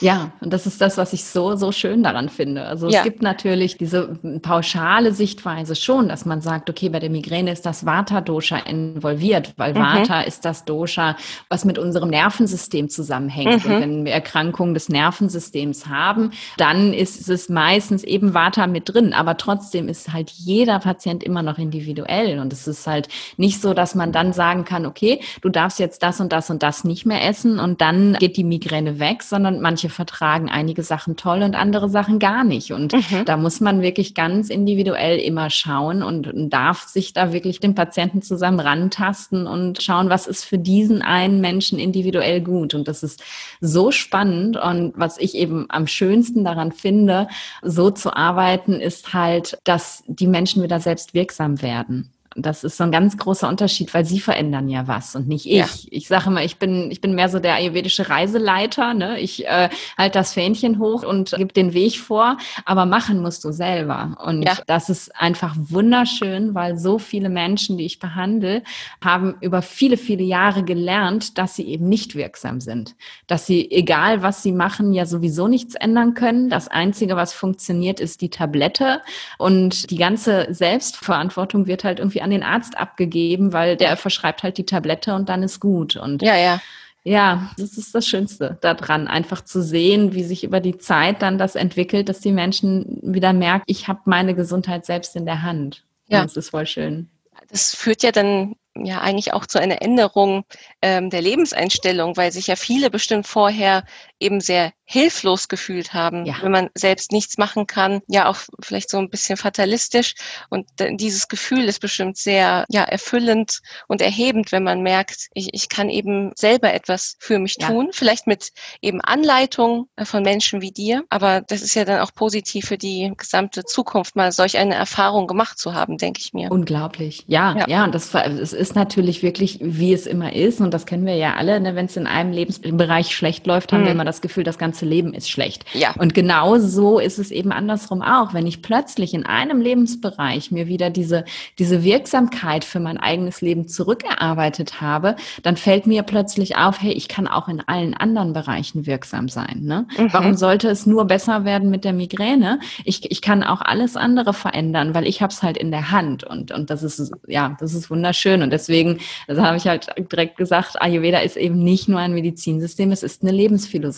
Ja, und das ist das, was ich so, so schön daran finde. Also ja. es gibt natürlich diese pauschale Sichtweise schon, dass man sagt, okay, bei der Migräne ist das Vata-Dosha involviert, weil mhm. Vata ist das Dosha, was mit unserem Nervensystem zusammenhängt. Mhm. Und wenn wir Erkrankungen des Nervensystems haben, dann ist es meistens eben Vata mit drin. Aber trotzdem ist halt jeder Patient immer noch individuell. Und es ist halt nicht so, dass man dann sagen kann, okay, du darfst jetzt das und das und das nicht mehr essen und dann geht die Migräne weg, sondern manche manche vertragen einige Sachen toll und andere Sachen gar nicht. Und mhm. da muss man wirklich ganz individuell immer schauen und darf sich da wirklich den Patienten zusammen rantasten und schauen, was ist für diesen einen Menschen individuell gut. Und das ist so spannend. Und was ich eben am schönsten daran finde, so zu arbeiten, ist halt, dass die Menschen wieder selbst wirksam werden. Das ist so ein ganz großer Unterschied, weil sie verändern ja was und nicht ich. Ja. Ich sage immer, ich bin, ich bin mehr so der ayurvedische Reiseleiter. Ne? Ich äh, halte das Fähnchen hoch und gebe den Weg vor, aber machen musst du selber. Und ja. das ist einfach wunderschön, weil so viele Menschen, die ich behandle, haben über viele, viele Jahre gelernt, dass sie eben nicht wirksam sind. Dass sie, egal was sie machen, ja sowieso nichts ändern können. Das Einzige, was funktioniert, ist die Tablette. Und die ganze Selbstverantwortung wird halt irgendwie an den Arzt abgegeben, weil der verschreibt halt die Tablette und dann ist gut. Und ja, ja. Ja, das ist das Schönste daran, einfach zu sehen, wie sich über die Zeit dann das entwickelt, dass die Menschen wieder merken, ich habe meine Gesundheit selbst in der Hand. Ja. Und das ist voll schön. Das führt ja dann ja eigentlich auch zu einer Änderung ähm, der Lebenseinstellung, weil sich ja viele bestimmt vorher eben sehr hilflos gefühlt haben, ja. wenn man selbst nichts machen kann, ja auch vielleicht so ein bisschen fatalistisch. Und dieses Gefühl ist bestimmt sehr ja, erfüllend und erhebend, wenn man merkt, ich, ich kann eben selber etwas für mich ja. tun, vielleicht mit eben Anleitung äh, von Menschen wie dir. Aber das ist ja dann auch positiv für die gesamte Zukunft, mal solch eine Erfahrung gemacht zu haben, denke ich mir. Unglaublich. Ja, ja, ja und das, es ist natürlich wirklich, wie es immer ist, und das kennen wir ja alle, ne, wenn es in einem Lebensbereich schlecht läuft, haben mhm. wir immer das Gefühl, das ganze Leben ist schlecht. Ja. Und genau so ist es eben andersrum auch. Wenn ich plötzlich in einem Lebensbereich mir wieder diese, diese Wirksamkeit für mein eigenes Leben zurückerarbeitet habe, dann fällt mir plötzlich auf, hey, ich kann auch in allen anderen Bereichen wirksam sein. Ne? Mhm. Warum sollte es nur besser werden mit der Migräne? Ich, ich kann auch alles andere verändern, weil ich habe es halt in der Hand. Und, und das ist, ja, das ist wunderschön. Und deswegen, das habe ich halt direkt gesagt, Ayurveda ist eben nicht nur ein Medizinsystem, es ist eine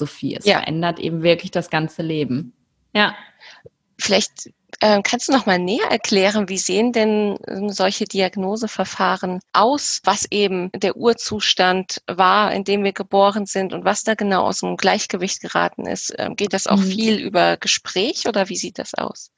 Lebensphilosogie. Es ja. verändert eben wirklich das ganze Leben. Ja. Vielleicht äh, kannst du noch mal näher erklären, wie sehen denn äh, solche Diagnoseverfahren aus, was eben der Urzustand war, in dem wir geboren sind und was da genau aus dem Gleichgewicht geraten ist? Ähm, geht das auch mhm. viel über Gespräch oder wie sieht das aus?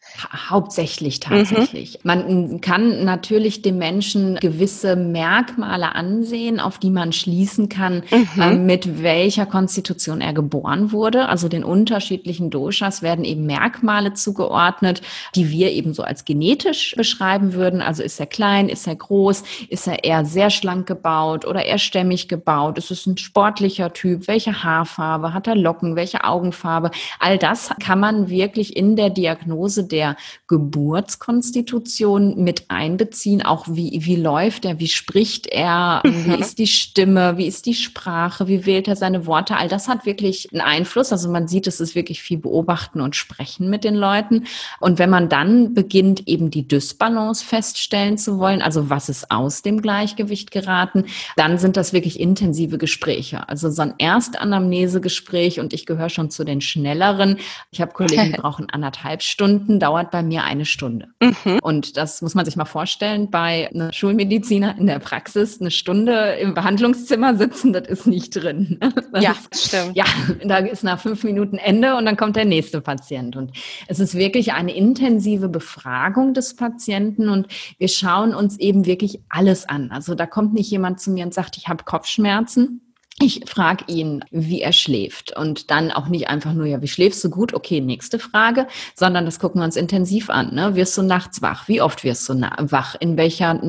Hauptsächlich tatsächlich. Mhm. Man kann natürlich dem Menschen gewisse Merkmale ansehen, auf die man schließen kann, mhm. äh, mit welcher Konstitution er geboren wurde. Also den unterschiedlichen Doshas werden eben Merkmale zugeordnet, die wir eben so als genetisch beschreiben würden. Also ist er klein, ist er groß, ist er eher sehr schlank gebaut oder eher stämmig gebaut? Ist es ein sportlicher Typ? Welche Haarfarbe? Hat er Locken? Welche Augenfarbe? All das kann man wirklich in der Diagnose der Geburtskonstitution mit einbeziehen? Auch wie, wie läuft er? Wie spricht er? Mhm. Wie ist die Stimme? Wie ist die Sprache? Wie wählt er seine Worte? All das hat wirklich einen Einfluss. Also man sieht, es ist wirklich viel beobachten und sprechen mit den Leuten. Und wenn man dann beginnt, eben die Dysbalance feststellen zu wollen, also was ist aus dem Gleichgewicht geraten, dann sind das wirklich intensive Gespräche. Also so ein Erstanamnesegespräch und ich gehöre schon zu den schnelleren. Ich habe Kollegen, die brauchen anderthalb Stunden dauert bei mir eine Stunde. Mhm. Und das muss man sich mal vorstellen, bei einem Schulmediziner in der Praxis eine Stunde im Behandlungszimmer sitzen, das ist nicht drin. Das ja, stimmt. Ja, da ist nach fünf Minuten Ende und dann kommt der nächste Patient. Und es ist wirklich eine intensive Befragung des Patienten und wir schauen uns eben wirklich alles an. Also da kommt nicht jemand zu mir und sagt, ich habe Kopfschmerzen ich frage ihn, wie er schläft und dann auch nicht einfach nur, ja, wie schläfst du gut? Okay, nächste Frage, sondern das gucken wir uns intensiv an. Ne? Wirst du nachts wach? Wie oft wirst du wach? In welcher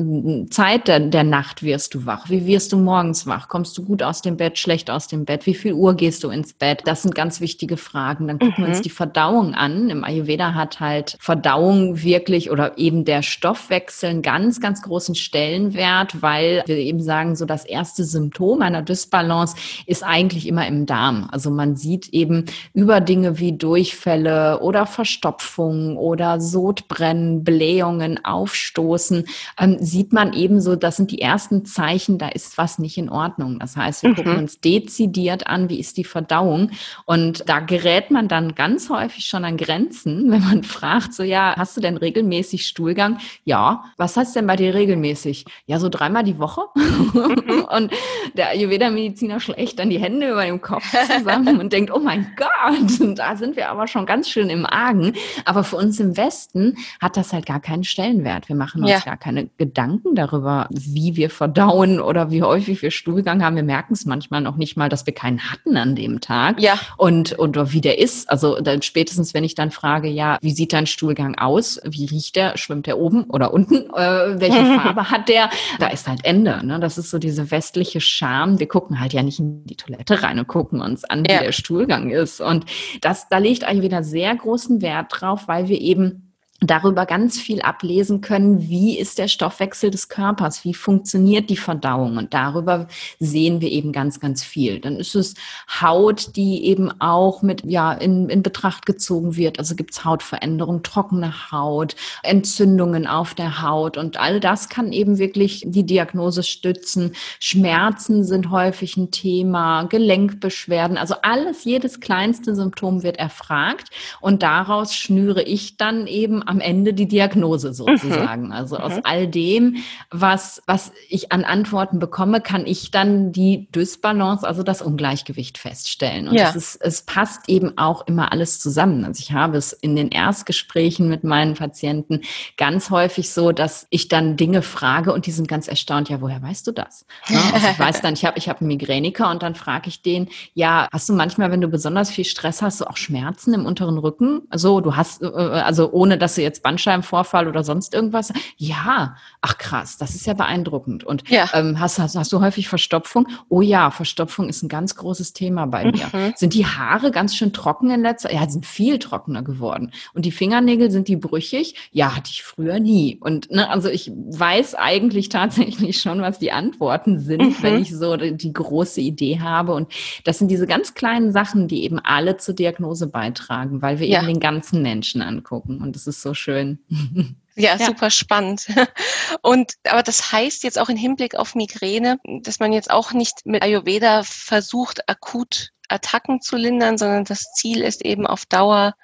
Zeit der, der, Nacht wirst du wach? Wie wirst du morgens wach? Kommst du gut aus dem Bett, schlecht aus dem Bett? Wie viel Uhr gehst du ins Bett? Das sind ganz wichtige Fragen. Dann gucken mhm. wir uns mhm. die Verdauung an. Im Ayurveda hat halt Verdauung wirklich oder eben der Stoffwechsel einen ganz, ganz großen Stellenwert, weil wir eben sagen, so das erste Symptom einer Dysbalance Balance ist eigentlich immer im Darm. Also man sieht eben über Dinge wie Durchfälle oder Verstopfung oder Sodbrennen, Blähungen, Aufstoßen, ähm, sieht man eben so, das sind die ersten Zeichen, da ist was nicht in Ordnung. Das heißt, wir mhm. gucken uns dezidiert an, wie ist die Verdauung. Und da gerät man dann ganz häufig schon an Grenzen, wenn man fragt, so ja, hast du denn regelmäßig Stuhlgang? Ja. Was heißt denn bei dir regelmäßig? Ja, so dreimal die Woche. Mhm. und der Ayurveda-Mediziner Tina schlägt dann die Hände über dem Kopf zusammen und denkt, oh mein Gott, da sind wir aber schon ganz schön im Argen. Aber für uns im Westen hat das halt gar keinen Stellenwert. Wir machen uns ja. gar keine Gedanken darüber, wie wir verdauen oder wie häufig wir Stuhlgang haben. Wir merken es manchmal noch nicht mal, dass wir keinen hatten an dem Tag. Ja. Und, und wie der ist. Also dann spätestens, wenn ich dann frage, ja, wie sieht dein Stuhlgang aus? Wie riecht der? Schwimmt der oben oder unten? Äh, welche Farbe hat der? Da ist halt Ende. Ne? Das ist so diese westliche Scham. Wir gucken halt ja ja nicht in die Toilette rein und gucken uns an, ja. wie der Stuhlgang ist. Und das, da legt Ayurveda sehr großen Wert drauf, weil wir eben darüber ganz viel ablesen können, wie ist der Stoffwechsel des Körpers, wie funktioniert die Verdauung und darüber sehen wir eben ganz, ganz viel. Dann ist es Haut, die eben auch mit, ja, in, in Betracht gezogen wird. Also gibt es Hautveränderungen, trockene Haut, Entzündungen auf der Haut und all das kann eben wirklich die Diagnose stützen. Schmerzen sind häufig ein Thema, Gelenkbeschwerden, also alles, jedes kleinste Symptom wird erfragt und daraus schnüre ich dann eben am Ende die Diagnose sozusagen. Mhm. Also aus mhm. all dem, was, was ich an Antworten bekomme, kann ich dann die Dysbalance, also das Ungleichgewicht feststellen. Und ja. es, ist, es passt eben auch immer alles zusammen. Also ich habe es in den Erstgesprächen mit meinen Patienten ganz häufig so, dass ich dann Dinge frage und die sind ganz erstaunt, ja, woher weißt du das? Ne? also ich weiß dann, ich habe ich hab einen Migräniker und dann frage ich den, ja, hast du manchmal, wenn du besonders viel Stress hast, so auch Schmerzen im unteren Rücken? Also du hast, äh, also ohne dass du jetzt Bandscheibenvorfall oder sonst irgendwas? Ja, ach krass, das ist ja beeindruckend. Und ja. Ähm, hast, hast, hast du häufig Verstopfung? Oh ja, Verstopfung ist ein ganz großes Thema bei mir. Mhm. Sind die Haare ganz schön trocken in letzter Zeit? Ja, sind viel trockener geworden. Und die Fingernägel, sind die brüchig? Ja, hatte ich früher nie. Und ne, also ich weiß eigentlich tatsächlich schon, was die Antworten sind, mhm. wenn ich so die, die große Idee habe. Und das sind diese ganz kleinen Sachen, die eben alle zur Diagnose beitragen, weil wir ja. eben den ganzen Menschen angucken. Und das ist so so schön. Ja, ja, super spannend. Und aber das heißt jetzt auch im Hinblick auf Migräne, dass man jetzt auch nicht mit Ayurveda versucht, akut Attacken zu lindern, sondern das Ziel ist eben auf Dauer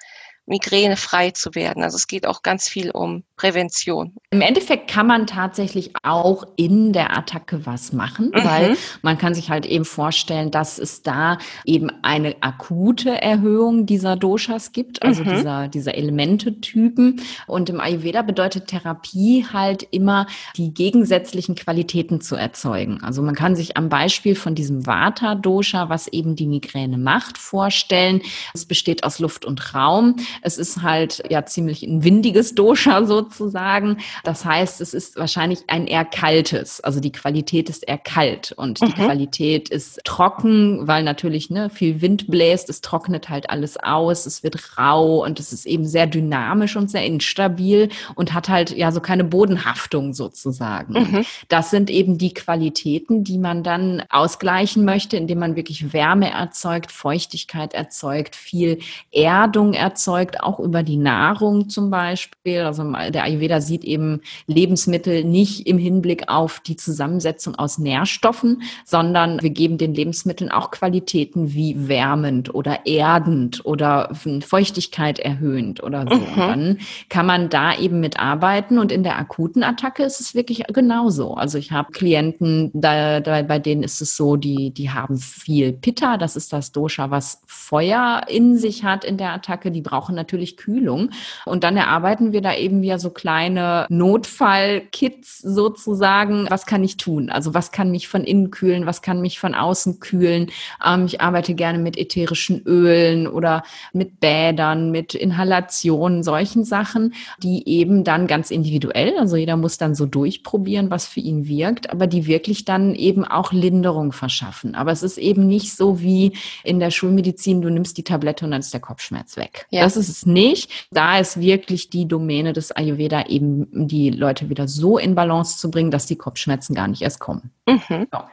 migränefrei zu werden. Also es geht auch ganz viel um Prävention. Im Endeffekt kann man tatsächlich auch in der Attacke was machen, mhm. weil man kann sich halt eben vorstellen, dass es da eben eine akute Erhöhung dieser Doshas gibt, also mhm. dieser, dieser Elementetypen. Und im Ayurveda bedeutet Therapie halt immer, die gegensätzlichen Qualitäten zu erzeugen. Also man kann sich am Beispiel von diesem Vata-Dosha, was eben die Migräne macht, vorstellen. Es besteht aus Luft und Raum. Es ist halt ja ziemlich ein windiges Dosha sozusagen. Das heißt, es ist wahrscheinlich ein eher kaltes. Also die Qualität ist eher kalt und mhm. die Qualität ist trocken, weil natürlich ne, viel Wind bläst. Es trocknet halt alles aus. Es wird rau und es ist eben sehr dynamisch und sehr instabil und hat halt ja so keine Bodenhaftung sozusagen. Mhm. Das sind eben die Qualitäten, die man dann ausgleichen möchte, indem man wirklich Wärme erzeugt, Feuchtigkeit erzeugt, viel Erdung erzeugt, auch über die Nahrung zum Beispiel. Also der Ayurveda sieht eben Lebensmittel nicht im Hinblick auf die Zusammensetzung aus Nährstoffen, sondern wir geben den Lebensmitteln auch Qualitäten wie wärmend oder erdend oder Feuchtigkeit erhöhend oder so. Mhm. Dann kann man da eben mitarbeiten und in der akuten Attacke ist es wirklich genauso. Also ich habe Klienten, da, da, bei denen ist es so, die, die haben viel Pitta, das ist das Dosha, was Feuer in sich hat in der Attacke, die brauchen natürlich Kühlung. Und dann erarbeiten wir da eben wieder so kleine Notfallkits sozusagen. Was kann ich tun? Also was kann mich von innen kühlen? Was kann mich von außen kühlen? Ähm, ich arbeite gerne mit ätherischen Ölen oder mit Bädern, mit Inhalationen, solchen Sachen, die eben dann ganz individuell, also jeder muss dann so durchprobieren, was für ihn wirkt, aber die wirklich dann eben auch Linderung verschaffen. Aber es ist eben nicht so wie in der Schulmedizin, du nimmst die Tablette und dann ist der Kopfschmerz weg. Ja. Das ist es nicht. Da ist wirklich die Domäne des Ayurveda eben, die Leute wieder so in Balance zu bringen, dass die Kopfschmerzen gar nicht erst kommen. Mhm. Ja.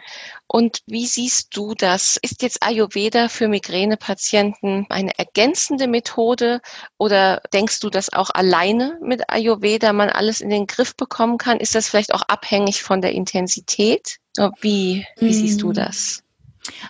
Und wie siehst du das? Ist jetzt Ayurveda für Migränepatienten eine ergänzende Methode oder denkst du, dass auch alleine mit Ayurveda man alles in den Griff bekommen kann? Ist das vielleicht auch abhängig von der Intensität? Wie, wie siehst du hm. das?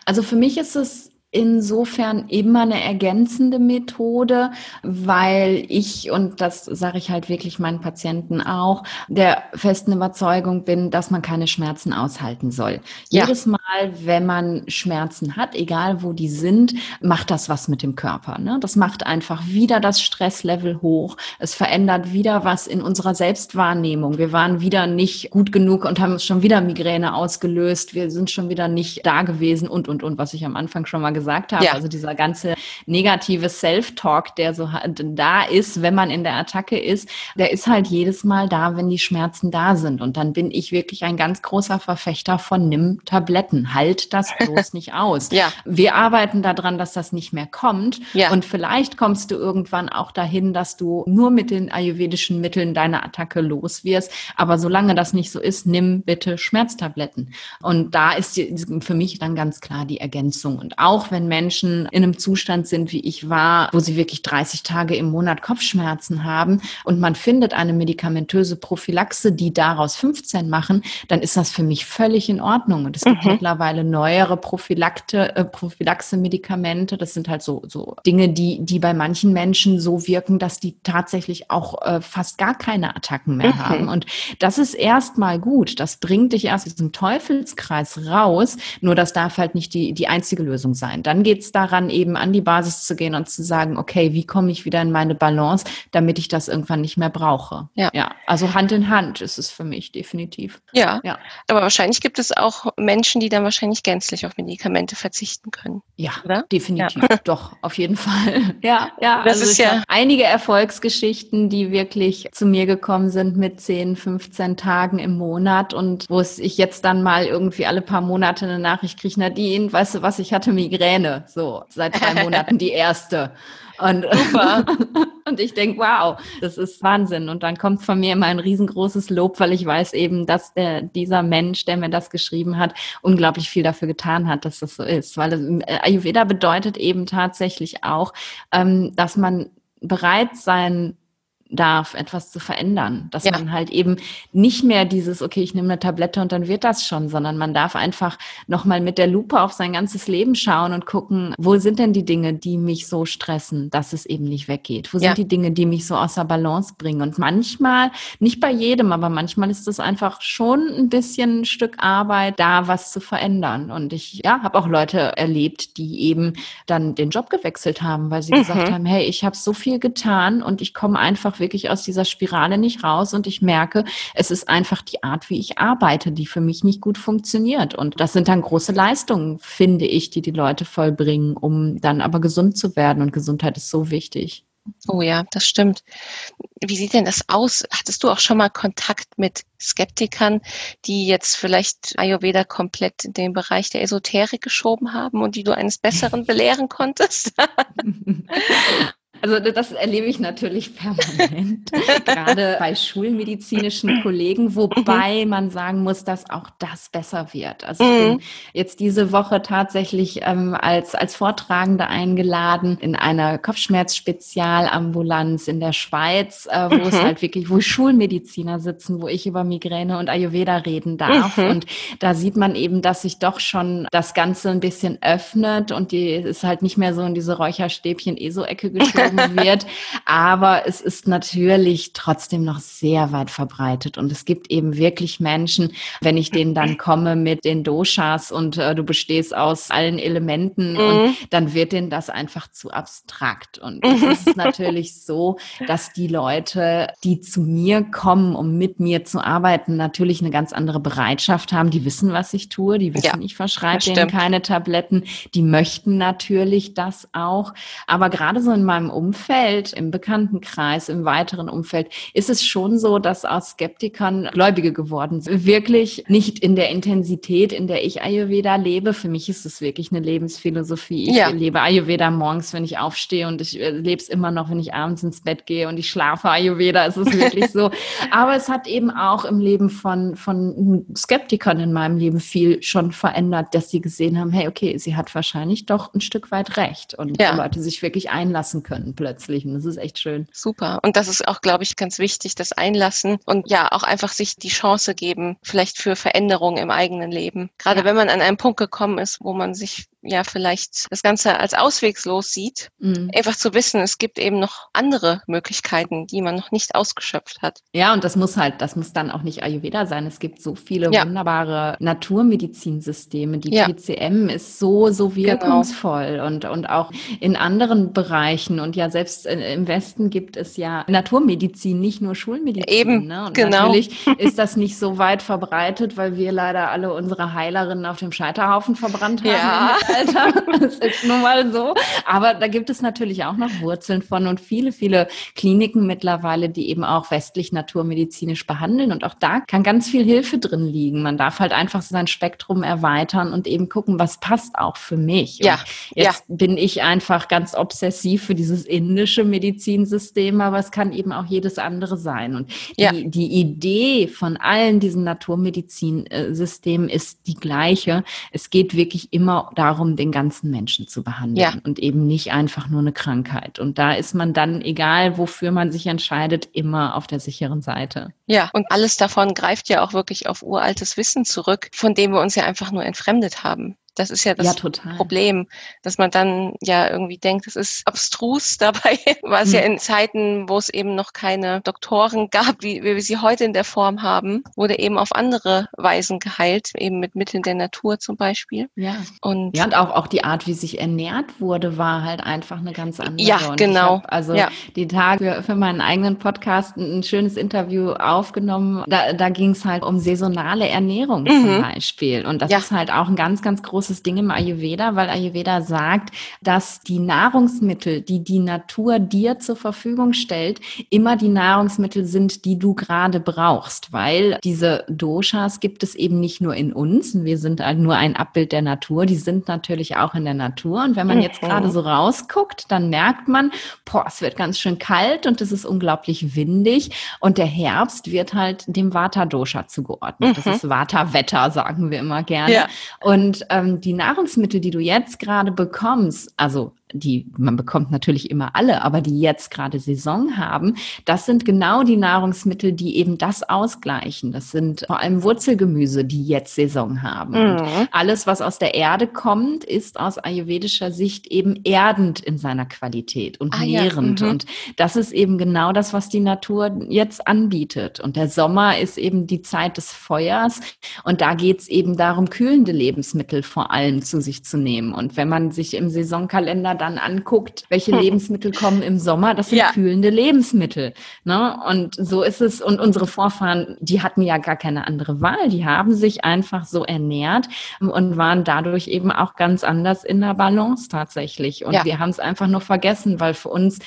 Also für mich ist es insofern immer eine ergänzende Methode, weil ich, und das sage ich halt wirklich meinen Patienten auch, der festen Überzeugung bin, dass man keine Schmerzen aushalten soll. Ja. Jedes Mal, wenn man Schmerzen hat, egal wo die sind, macht das was mit dem Körper. Ne? Das macht einfach wieder das Stresslevel hoch. Es verändert wieder was in unserer Selbstwahrnehmung. Wir waren wieder nicht gut genug und haben schon wieder Migräne ausgelöst. Wir sind schon wieder nicht da gewesen und, und, und, was ich am Anfang schon mal gesagt gesagt habe. Ja. Also dieser ganze negative Self-Talk, der so da ist, wenn man in der Attacke ist, der ist halt jedes Mal da, wenn die Schmerzen da sind. Und dann bin ich wirklich ein ganz großer Verfechter von nimm Tabletten. Halt das bloß nicht aus. Ja. Wir arbeiten daran, dass das nicht mehr kommt. Ja. Und vielleicht kommst du irgendwann auch dahin, dass du nur mit den ayurvedischen Mitteln deine Attacke los wirst. Aber solange das nicht so ist, nimm bitte Schmerztabletten. Und da ist für mich dann ganz klar die Ergänzung. Und auch wenn Menschen in einem Zustand sind, wie ich war, wo sie wirklich 30 Tage im Monat Kopfschmerzen haben und man findet eine medikamentöse Prophylaxe, die daraus 15 machen, dann ist das für mich völlig in Ordnung. Und es gibt mhm. mittlerweile neuere Prophylakte, äh, Prophylaxe-Medikamente. Das sind halt so, so Dinge, die, die bei manchen Menschen so wirken, dass die tatsächlich auch äh, fast gar keine Attacken mehr mhm. haben. Und das ist erstmal gut. Das bringt dich erst aus diesem Teufelskreis raus. Nur das darf halt nicht die, die einzige Lösung sein dann geht es daran, eben an die Basis zu gehen und zu sagen, okay, wie komme ich wieder in meine Balance, damit ich das irgendwann nicht mehr brauche. Ja. ja. Also Hand in Hand ist es für mich definitiv. Ja. ja. Aber wahrscheinlich gibt es auch Menschen, die dann wahrscheinlich gänzlich auf Medikamente verzichten können. Ja, oder? definitiv. Ja. Doch, auf jeden Fall. Ja, ja. Das also ist ja einige Erfolgsgeschichten, die wirklich zu mir gekommen sind mit 10, 15 Tagen im Monat und wo es ich jetzt dann mal irgendwie alle paar Monate eine Nachricht kriege, Nadine, weißt du was, ich hatte Migräne Migräne, so seit drei Monaten die erste. Und, und ich denke, wow, das ist Wahnsinn. Und dann kommt von mir immer ein riesengroßes Lob, weil ich weiß eben, dass der, dieser Mensch, der mir das geschrieben hat, unglaublich viel dafür getan hat, dass das so ist. Weil äh, Ayurveda bedeutet eben tatsächlich auch, ähm, dass man bereit sein darf, etwas zu verändern. Dass ja. man halt eben nicht mehr dieses, okay, ich nehme eine Tablette und dann wird das schon, sondern man darf einfach nochmal mit der Lupe auf sein ganzes Leben schauen und gucken, wo sind denn die Dinge, die mich so stressen, dass es eben nicht weggeht? Wo ja. sind die Dinge, die mich so außer Balance bringen? Und manchmal, nicht bei jedem, aber manchmal ist es einfach schon ein bisschen ein Stück Arbeit, da was zu verändern. Und ich ja, habe auch Leute erlebt, die eben dann den Job gewechselt haben, weil sie mhm. gesagt haben, hey, ich habe so viel getan und ich komme einfach wirklich aus dieser Spirale nicht raus und ich merke, es ist einfach die Art, wie ich arbeite, die für mich nicht gut funktioniert. Und das sind dann große Leistungen, finde ich, die die Leute vollbringen, um dann aber gesund zu werden. Und Gesundheit ist so wichtig. Oh ja, das stimmt. Wie sieht denn das aus? Hattest du auch schon mal Kontakt mit Skeptikern, die jetzt vielleicht Ayurveda komplett in den Bereich der Esoterik geschoben haben und die du eines Besseren belehren konntest? Also das erlebe ich natürlich permanent, gerade bei schulmedizinischen Kollegen, wobei mhm. man sagen muss, dass auch das besser wird. Also ich bin mhm. jetzt diese Woche tatsächlich ähm, als, als Vortragende eingeladen in einer Kopfschmerzspezialambulanz in der Schweiz, äh, wo mhm. es halt wirklich, wo Schulmediziner sitzen, wo ich über Migräne und Ayurveda reden darf. Mhm. Und da sieht man eben, dass sich doch schon das Ganze ein bisschen öffnet und die ist halt nicht mehr so in diese Räucherstäbchen-ESO-Ecke geschoben wird. Aber es ist natürlich trotzdem noch sehr weit verbreitet. Und es gibt eben wirklich Menschen, wenn ich denen dann komme mit den Doshas und äh, du bestehst aus allen Elementen mhm. und dann wird denen das einfach zu abstrakt. Und es ist natürlich so, dass die Leute, die zu mir kommen, um mit mir zu arbeiten, natürlich eine ganz andere Bereitschaft haben. Die wissen, was ich tue. Die wissen, ja, ich verschreibe denen keine Tabletten. Die möchten natürlich das auch. Aber gerade so in meinem Umfeld, im Bekanntenkreis, im weiteren Umfeld, ist es schon so, dass aus Skeptikern Gläubige geworden sind. Wirklich nicht in der Intensität, in der ich Ayurveda lebe. Für mich ist es wirklich eine Lebensphilosophie. Ich ja. lebe Ayurveda morgens, wenn ich aufstehe und ich äh, lebe es immer noch, wenn ich abends ins Bett gehe und ich schlafe Ayurveda. Es ist wirklich so. Aber es hat eben auch im Leben von, von Skeptikern in meinem Leben viel schon verändert, dass sie gesehen haben, hey, okay, sie hat wahrscheinlich doch ein Stück weit recht und ja. Leute sich wirklich einlassen können plötzlich. Und das ist echt schön. Super. Und das ist auch, glaube ich, ganz wichtig, das Einlassen und ja, auch einfach sich die Chance geben, vielleicht für Veränderungen im eigenen Leben. Gerade ja. wenn man an einen Punkt gekommen ist, wo man sich ja vielleicht das Ganze als auswegslos sieht, mhm. einfach zu wissen, es gibt eben noch andere Möglichkeiten, die man noch nicht ausgeschöpft hat. Ja, und das muss halt, das muss dann auch nicht Ayurveda sein. Es gibt so viele ja. wunderbare Naturmedizinsysteme. Die ja. TCM ist so, so genau. wirkungsvoll genau. und, und auch in anderen Bereichen. Und ja, selbst im Westen gibt es ja Naturmedizin, nicht nur Schulmedizin. Eben, ne? Und genau. natürlich ist das nicht so weit verbreitet, weil wir leider alle unsere Heilerinnen auf dem Scheiterhaufen verbrannt haben. Ja. Alter. Das ist nun mal so. Aber da gibt es natürlich auch noch Wurzeln von und viele, viele Kliniken mittlerweile, die eben auch westlich naturmedizinisch behandeln. Und auch da kann ganz viel Hilfe drin liegen. Man darf halt einfach sein Spektrum erweitern und eben gucken, was passt auch für mich. Ja. Und jetzt ja. bin ich einfach ganz obsessiv für dieses indische Medizinsystem, aber es kann eben auch jedes andere sein. Und die, ja. die Idee von allen diesen Naturmedizinsystemen ist die gleiche. Es geht wirklich immer darum, darum, den ganzen Menschen zu behandeln ja. und eben nicht einfach nur eine Krankheit. Und da ist man dann, egal wofür man sich entscheidet, immer auf der sicheren Seite. Ja, und alles davon greift ja auch wirklich auf uraltes Wissen zurück, von dem wir uns ja einfach nur entfremdet haben. Das ist ja das ja, Problem, dass man dann ja irgendwie denkt, es ist abstrus. Dabei war es hm. ja in Zeiten, wo es eben noch keine Doktoren gab, wie, wie wir sie heute in der Form haben, wurde eben auf andere Weisen geheilt, eben mit Mitteln der Natur zum Beispiel. Ja. Und, ja, und auch, auch die Art, wie sich ernährt wurde, war halt einfach eine ganz andere. Ja, und genau. also ja. die Tage für meinen eigenen Podcast ein, schönes Interview aufgenommen. Da, da ging es halt um saisonale Ernährung mhm. zum Beispiel. Und das ja. ist halt auch ein ganz, ganz großes großes Ding im Ayurveda, weil Ayurveda sagt, dass die Nahrungsmittel, die die Natur dir zur Verfügung stellt, immer die Nahrungsmittel sind, die du gerade brauchst, weil diese Doshas gibt es eben nicht nur in uns. Wir sind halt nur ein Abbild der Natur. Die sind natürlich auch in der Natur. Und wenn man jetzt mhm. gerade so rausguckt, dann merkt man, boah, es wird ganz schön kalt und es ist unglaublich windig. Und der Herbst wird halt dem Vata-Dosha zugeordnet. Das mhm. ist Vata-Wetter, sagen wir immer gerne. Ja. Und ähm, die Nahrungsmittel, die du jetzt gerade bekommst, also die man bekommt natürlich immer alle, aber die jetzt gerade Saison haben, das sind genau die Nahrungsmittel, die eben das ausgleichen. Das sind vor allem Wurzelgemüse, die jetzt Saison haben. Mhm. alles, was aus der Erde kommt, ist aus ayurvedischer Sicht eben erdend in seiner Qualität und ah, nährend. Ja. Mhm. Und das ist eben genau das, was die Natur jetzt anbietet. Und der Sommer ist eben die Zeit des Feuers. Und da geht es eben darum, kühlende Lebensmittel vor allem zu sich zu nehmen. Und wenn man sich im Saisonkalender dann anguckt, welche hm. Lebensmittel kommen im Sommer, das sind ja. kühlende Lebensmittel. Ne? Und so ist es. Und unsere Vorfahren, die hatten ja gar keine andere Wahl. Die haben sich einfach so ernährt und waren dadurch eben auch ganz anders in der Balance tatsächlich. Und ja. wir haben es einfach nur vergessen, weil für uns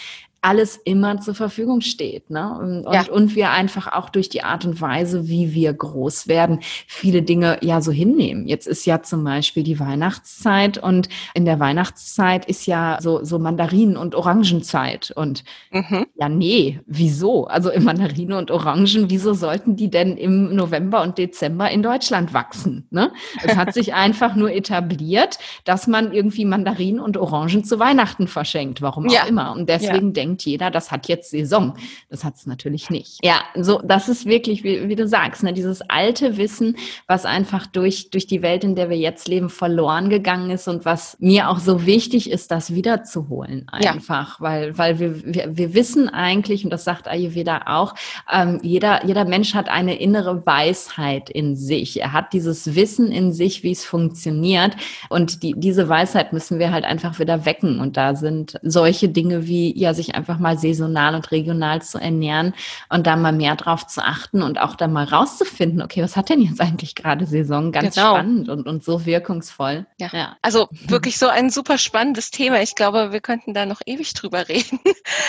alles immer zur Verfügung steht. Ne? Und, ja. und wir einfach auch durch die Art und Weise, wie wir groß werden, viele Dinge ja so hinnehmen. Jetzt ist ja zum Beispiel die Weihnachtszeit und in der Weihnachtszeit ist ja so, so Mandarinen- und Orangenzeit. Und mhm. ja, nee, wieso? Also Mandarinen und Orangen, wieso sollten die denn im November und Dezember in Deutschland wachsen? Ne? Es hat sich einfach nur etabliert, dass man irgendwie Mandarinen und Orangen zu Weihnachten verschenkt, warum auch ja. immer. Und deswegen ja. denke denkt jeder, das hat jetzt Saison. Das hat es natürlich nicht. Ja, so, das ist wirklich, wie, wie du sagst, ne, dieses alte Wissen, was einfach durch, durch die Welt, in der wir jetzt leben, verloren gegangen ist und was mir auch so wichtig ist, das wiederzuholen einfach, ja. weil, weil wir, wir, wir wissen eigentlich, und das sagt Ayurveda auch, ähm, jeder, jeder Mensch hat eine innere Weisheit in sich. Er hat dieses Wissen in sich, wie es funktioniert. Und die, diese Weisheit müssen wir halt einfach wieder wecken. Und da sind solche Dinge wie, ja, sich einfach mal saisonal und regional zu ernähren und da mal mehr drauf zu achten und auch da mal rauszufinden, okay, was hat denn jetzt eigentlich gerade Saison? Ganz genau. spannend und, und so wirkungsvoll. Ja. ja. Also wirklich so ein super spannendes Thema. Ich glaube, wir könnten da noch ewig drüber reden.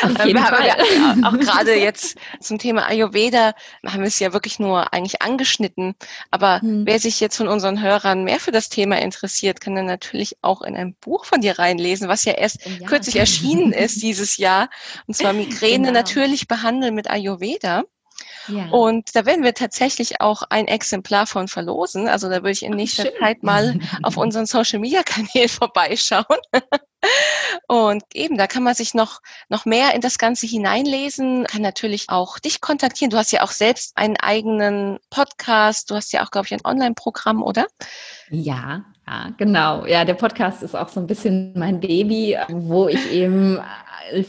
Auf jeden Fall. Ja, auch gerade jetzt zum Thema Ayurveda haben wir es ja wirklich nur eigentlich angeschnitten. Aber hm. wer sich jetzt von unseren Hörern mehr für das Thema interessiert, kann dann natürlich auch in ein Buch von dir reinlesen, was ja erst ja. kürzlich erschienen ist dieses Jahr. Und zwar Migräne genau. natürlich behandeln mit Ayurveda. Ja. Und da werden wir tatsächlich auch ein Exemplar von verlosen. Also da würde ich in nächster Ach, Zeit mal auf unseren Social Media Kanälen vorbeischauen. Und eben, da kann man sich noch, noch mehr in das Ganze hineinlesen, kann natürlich auch dich kontaktieren. Du hast ja auch selbst einen eigenen Podcast. Du hast ja auch, glaube ich, ein Online-Programm, oder? Ja, ja, genau. Ja, der Podcast ist auch so ein bisschen mein Baby, wo ich eben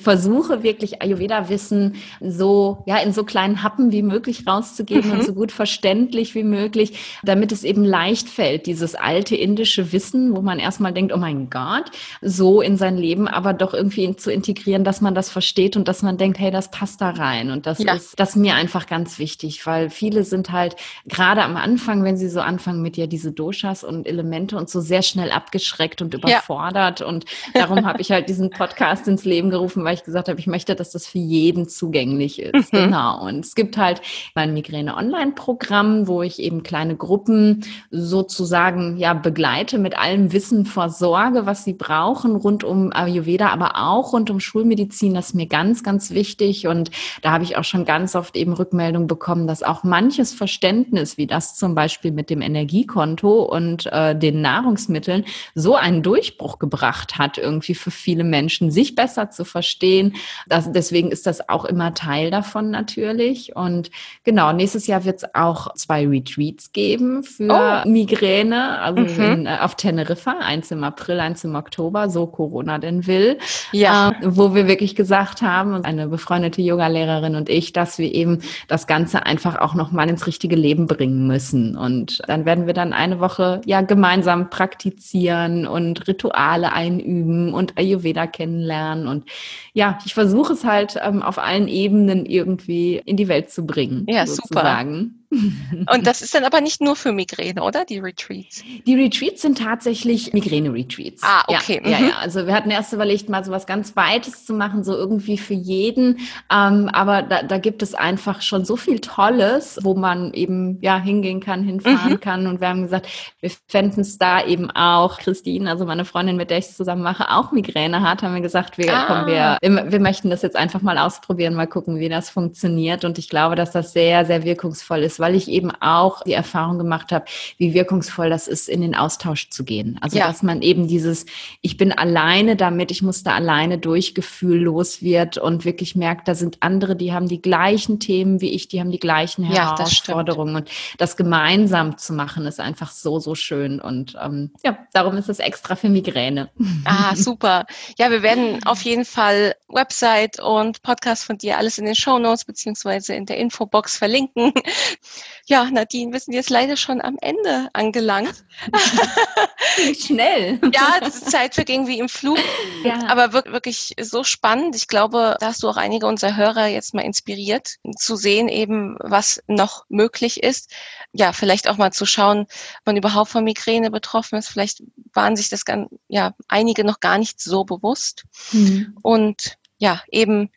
versuche wirklich Ayurveda-Wissen so, ja, in so kleinen Happen wie möglich rauszugeben mhm. und so gut verständlich wie möglich, damit es eben leicht fällt, dieses alte indische Wissen, wo man erstmal denkt, oh mein Gott, so in sein Leben, aber doch irgendwie zu integrieren, dass man das versteht und dass man denkt, hey, das passt da rein. Und das ja. ist, das ist mir einfach ganz wichtig, weil viele sind halt gerade am Anfang, wenn sie so anfangen mit ja diese Doshas und Elemente und so sehr schnell abgeschreckt und überfordert. Ja. Und darum habe ich halt diesen Podcast ins Leben gerufen gerufen, weil ich gesagt habe, ich möchte, dass das für jeden zugänglich ist. Mhm. Genau. Und es gibt halt mein Migräne-Online-Programm, wo ich eben kleine Gruppen sozusagen ja begleite, mit allem Wissen versorge, was sie brauchen, rund um Ayurveda, aber auch rund um Schulmedizin. Das ist mir ganz, ganz wichtig. Und da habe ich auch schon ganz oft eben Rückmeldung bekommen, dass auch manches Verständnis, wie das zum Beispiel mit dem Energiekonto und äh, den Nahrungsmitteln, so einen Durchbruch gebracht hat, irgendwie für viele Menschen, sich besser zu verstehen. Das, deswegen ist das auch immer Teil davon natürlich. Und genau, nächstes Jahr wird es auch zwei Retreats geben für oh. Migräne, also mhm. in, äh, auf Teneriffa, eins im April, eins im Oktober, so Corona denn will. Ja. Äh, wo wir wirklich gesagt haben, eine befreundete Yogalehrerin und ich, dass wir eben das Ganze einfach auch nochmal ins richtige Leben bringen müssen. Und dann werden wir dann eine Woche ja gemeinsam praktizieren und Rituale einüben und Ayurveda kennenlernen und ja, ich versuche es halt ähm, auf allen Ebenen irgendwie in die Welt zu bringen. Ja, sozusagen. super. Und das ist dann aber nicht nur für Migräne, oder? Die Retreats? Die Retreats sind tatsächlich Migräne-Retreats. Ah, okay. Ja, mhm. ja, ja, Also wir hatten erst überlegt, mal so was ganz Weites zu machen, so irgendwie für jeden. Ähm, aber da, da gibt es einfach schon so viel Tolles, wo man eben ja hingehen kann, hinfahren mhm. kann. Und wir haben gesagt, wir fänden es da eben auch. Christine, also meine Freundin, mit der ich es zusammen mache, auch Migräne hat, haben wir gesagt, wir, ah. kommen, wir, wir, wir möchten das jetzt einfach mal ausprobieren, mal gucken, wie das funktioniert. Und ich glaube, dass das sehr, sehr wirkungsvoll ist ist, weil ich eben auch die Erfahrung gemacht habe, wie wirkungsvoll das ist, in den Austausch zu gehen. Also ja. dass man eben dieses, ich bin alleine damit, ich muss da alleine durchgefühl los wird und wirklich merkt, da sind andere, die haben die gleichen Themen wie ich, die haben die gleichen Herausforderungen. Ja, und das gemeinsam zu machen, ist einfach so, so schön. Und ähm, ja, darum ist es extra für Migräne. Ah, super. Ja, wir werden auf jeden Fall Website und Podcast von dir alles in den Show Notes beziehungsweise in der Infobox verlinken. Ja, Nadine, wir sind jetzt leider schon am Ende angelangt. Schnell. Ja, die Zeit verging wie im Flug. Ja. Aber wirklich so spannend. Ich glaube, da hast du auch einige unserer Hörer jetzt mal inspiriert, zu sehen eben, was noch möglich ist. Ja, vielleicht auch mal zu schauen, ob man überhaupt von Migräne betroffen ist. Vielleicht waren sich das ja, einige noch gar nicht so bewusst. Mhm. Und ja, eben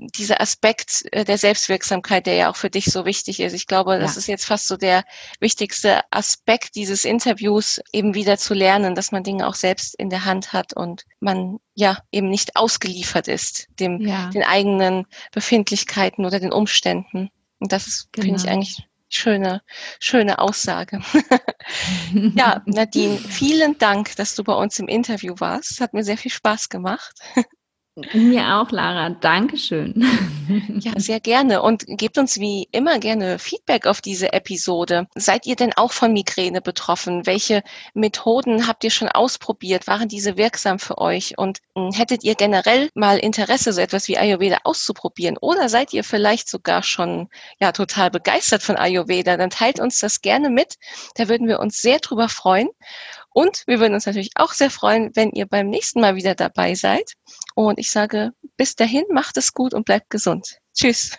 dieser Aspekt äh, der Selbstwirksamkeit, der ja auch für dich so wichtig ist. Ich glaube, das ja. ist jetzt fast so der wichtigste Aspekt dieses Interviews, eben wieder zu lernen, dass man Dinge auch selbst in der Hand hat und man ja eben nicht ausgeliefert ist dem ja. den eigenen Befindlichkeiten oder den Umständen. Und das ist, genau. finde ich eigentlich schöne, schöne Aussage. ja, Nadine, vielen Dank, dass du bei uns im Interview warst. Hat mir sehr viel Spaß gemacht. Mir auch, Lara. Dankeschön. Ja, sehr gerne. Und gebt uns wie immer gerne Feedback auf diese Episode. Seid ihr denn auch von Migräne betroffen? Welche Methoden habt ihr schon ausprobiert? Waren diese wirksam für euch? Und hm, hättet ihr generell mal Interesse, so etwas wie Ayurveda auszuprobieren? Oder seid ihr vielleicht sogar schon ja total begeistert von Ayurveda? Dann teilt uns das gerne mit. Da würden wir uns sehr drüber freuen. Und wir würden uns natürlich auch sehr freuen, wenn ihr beim nächsten Mal wieder dabei seid. Und ich sage bis dahin, macht es gut und bleibt gesund. Tschüss.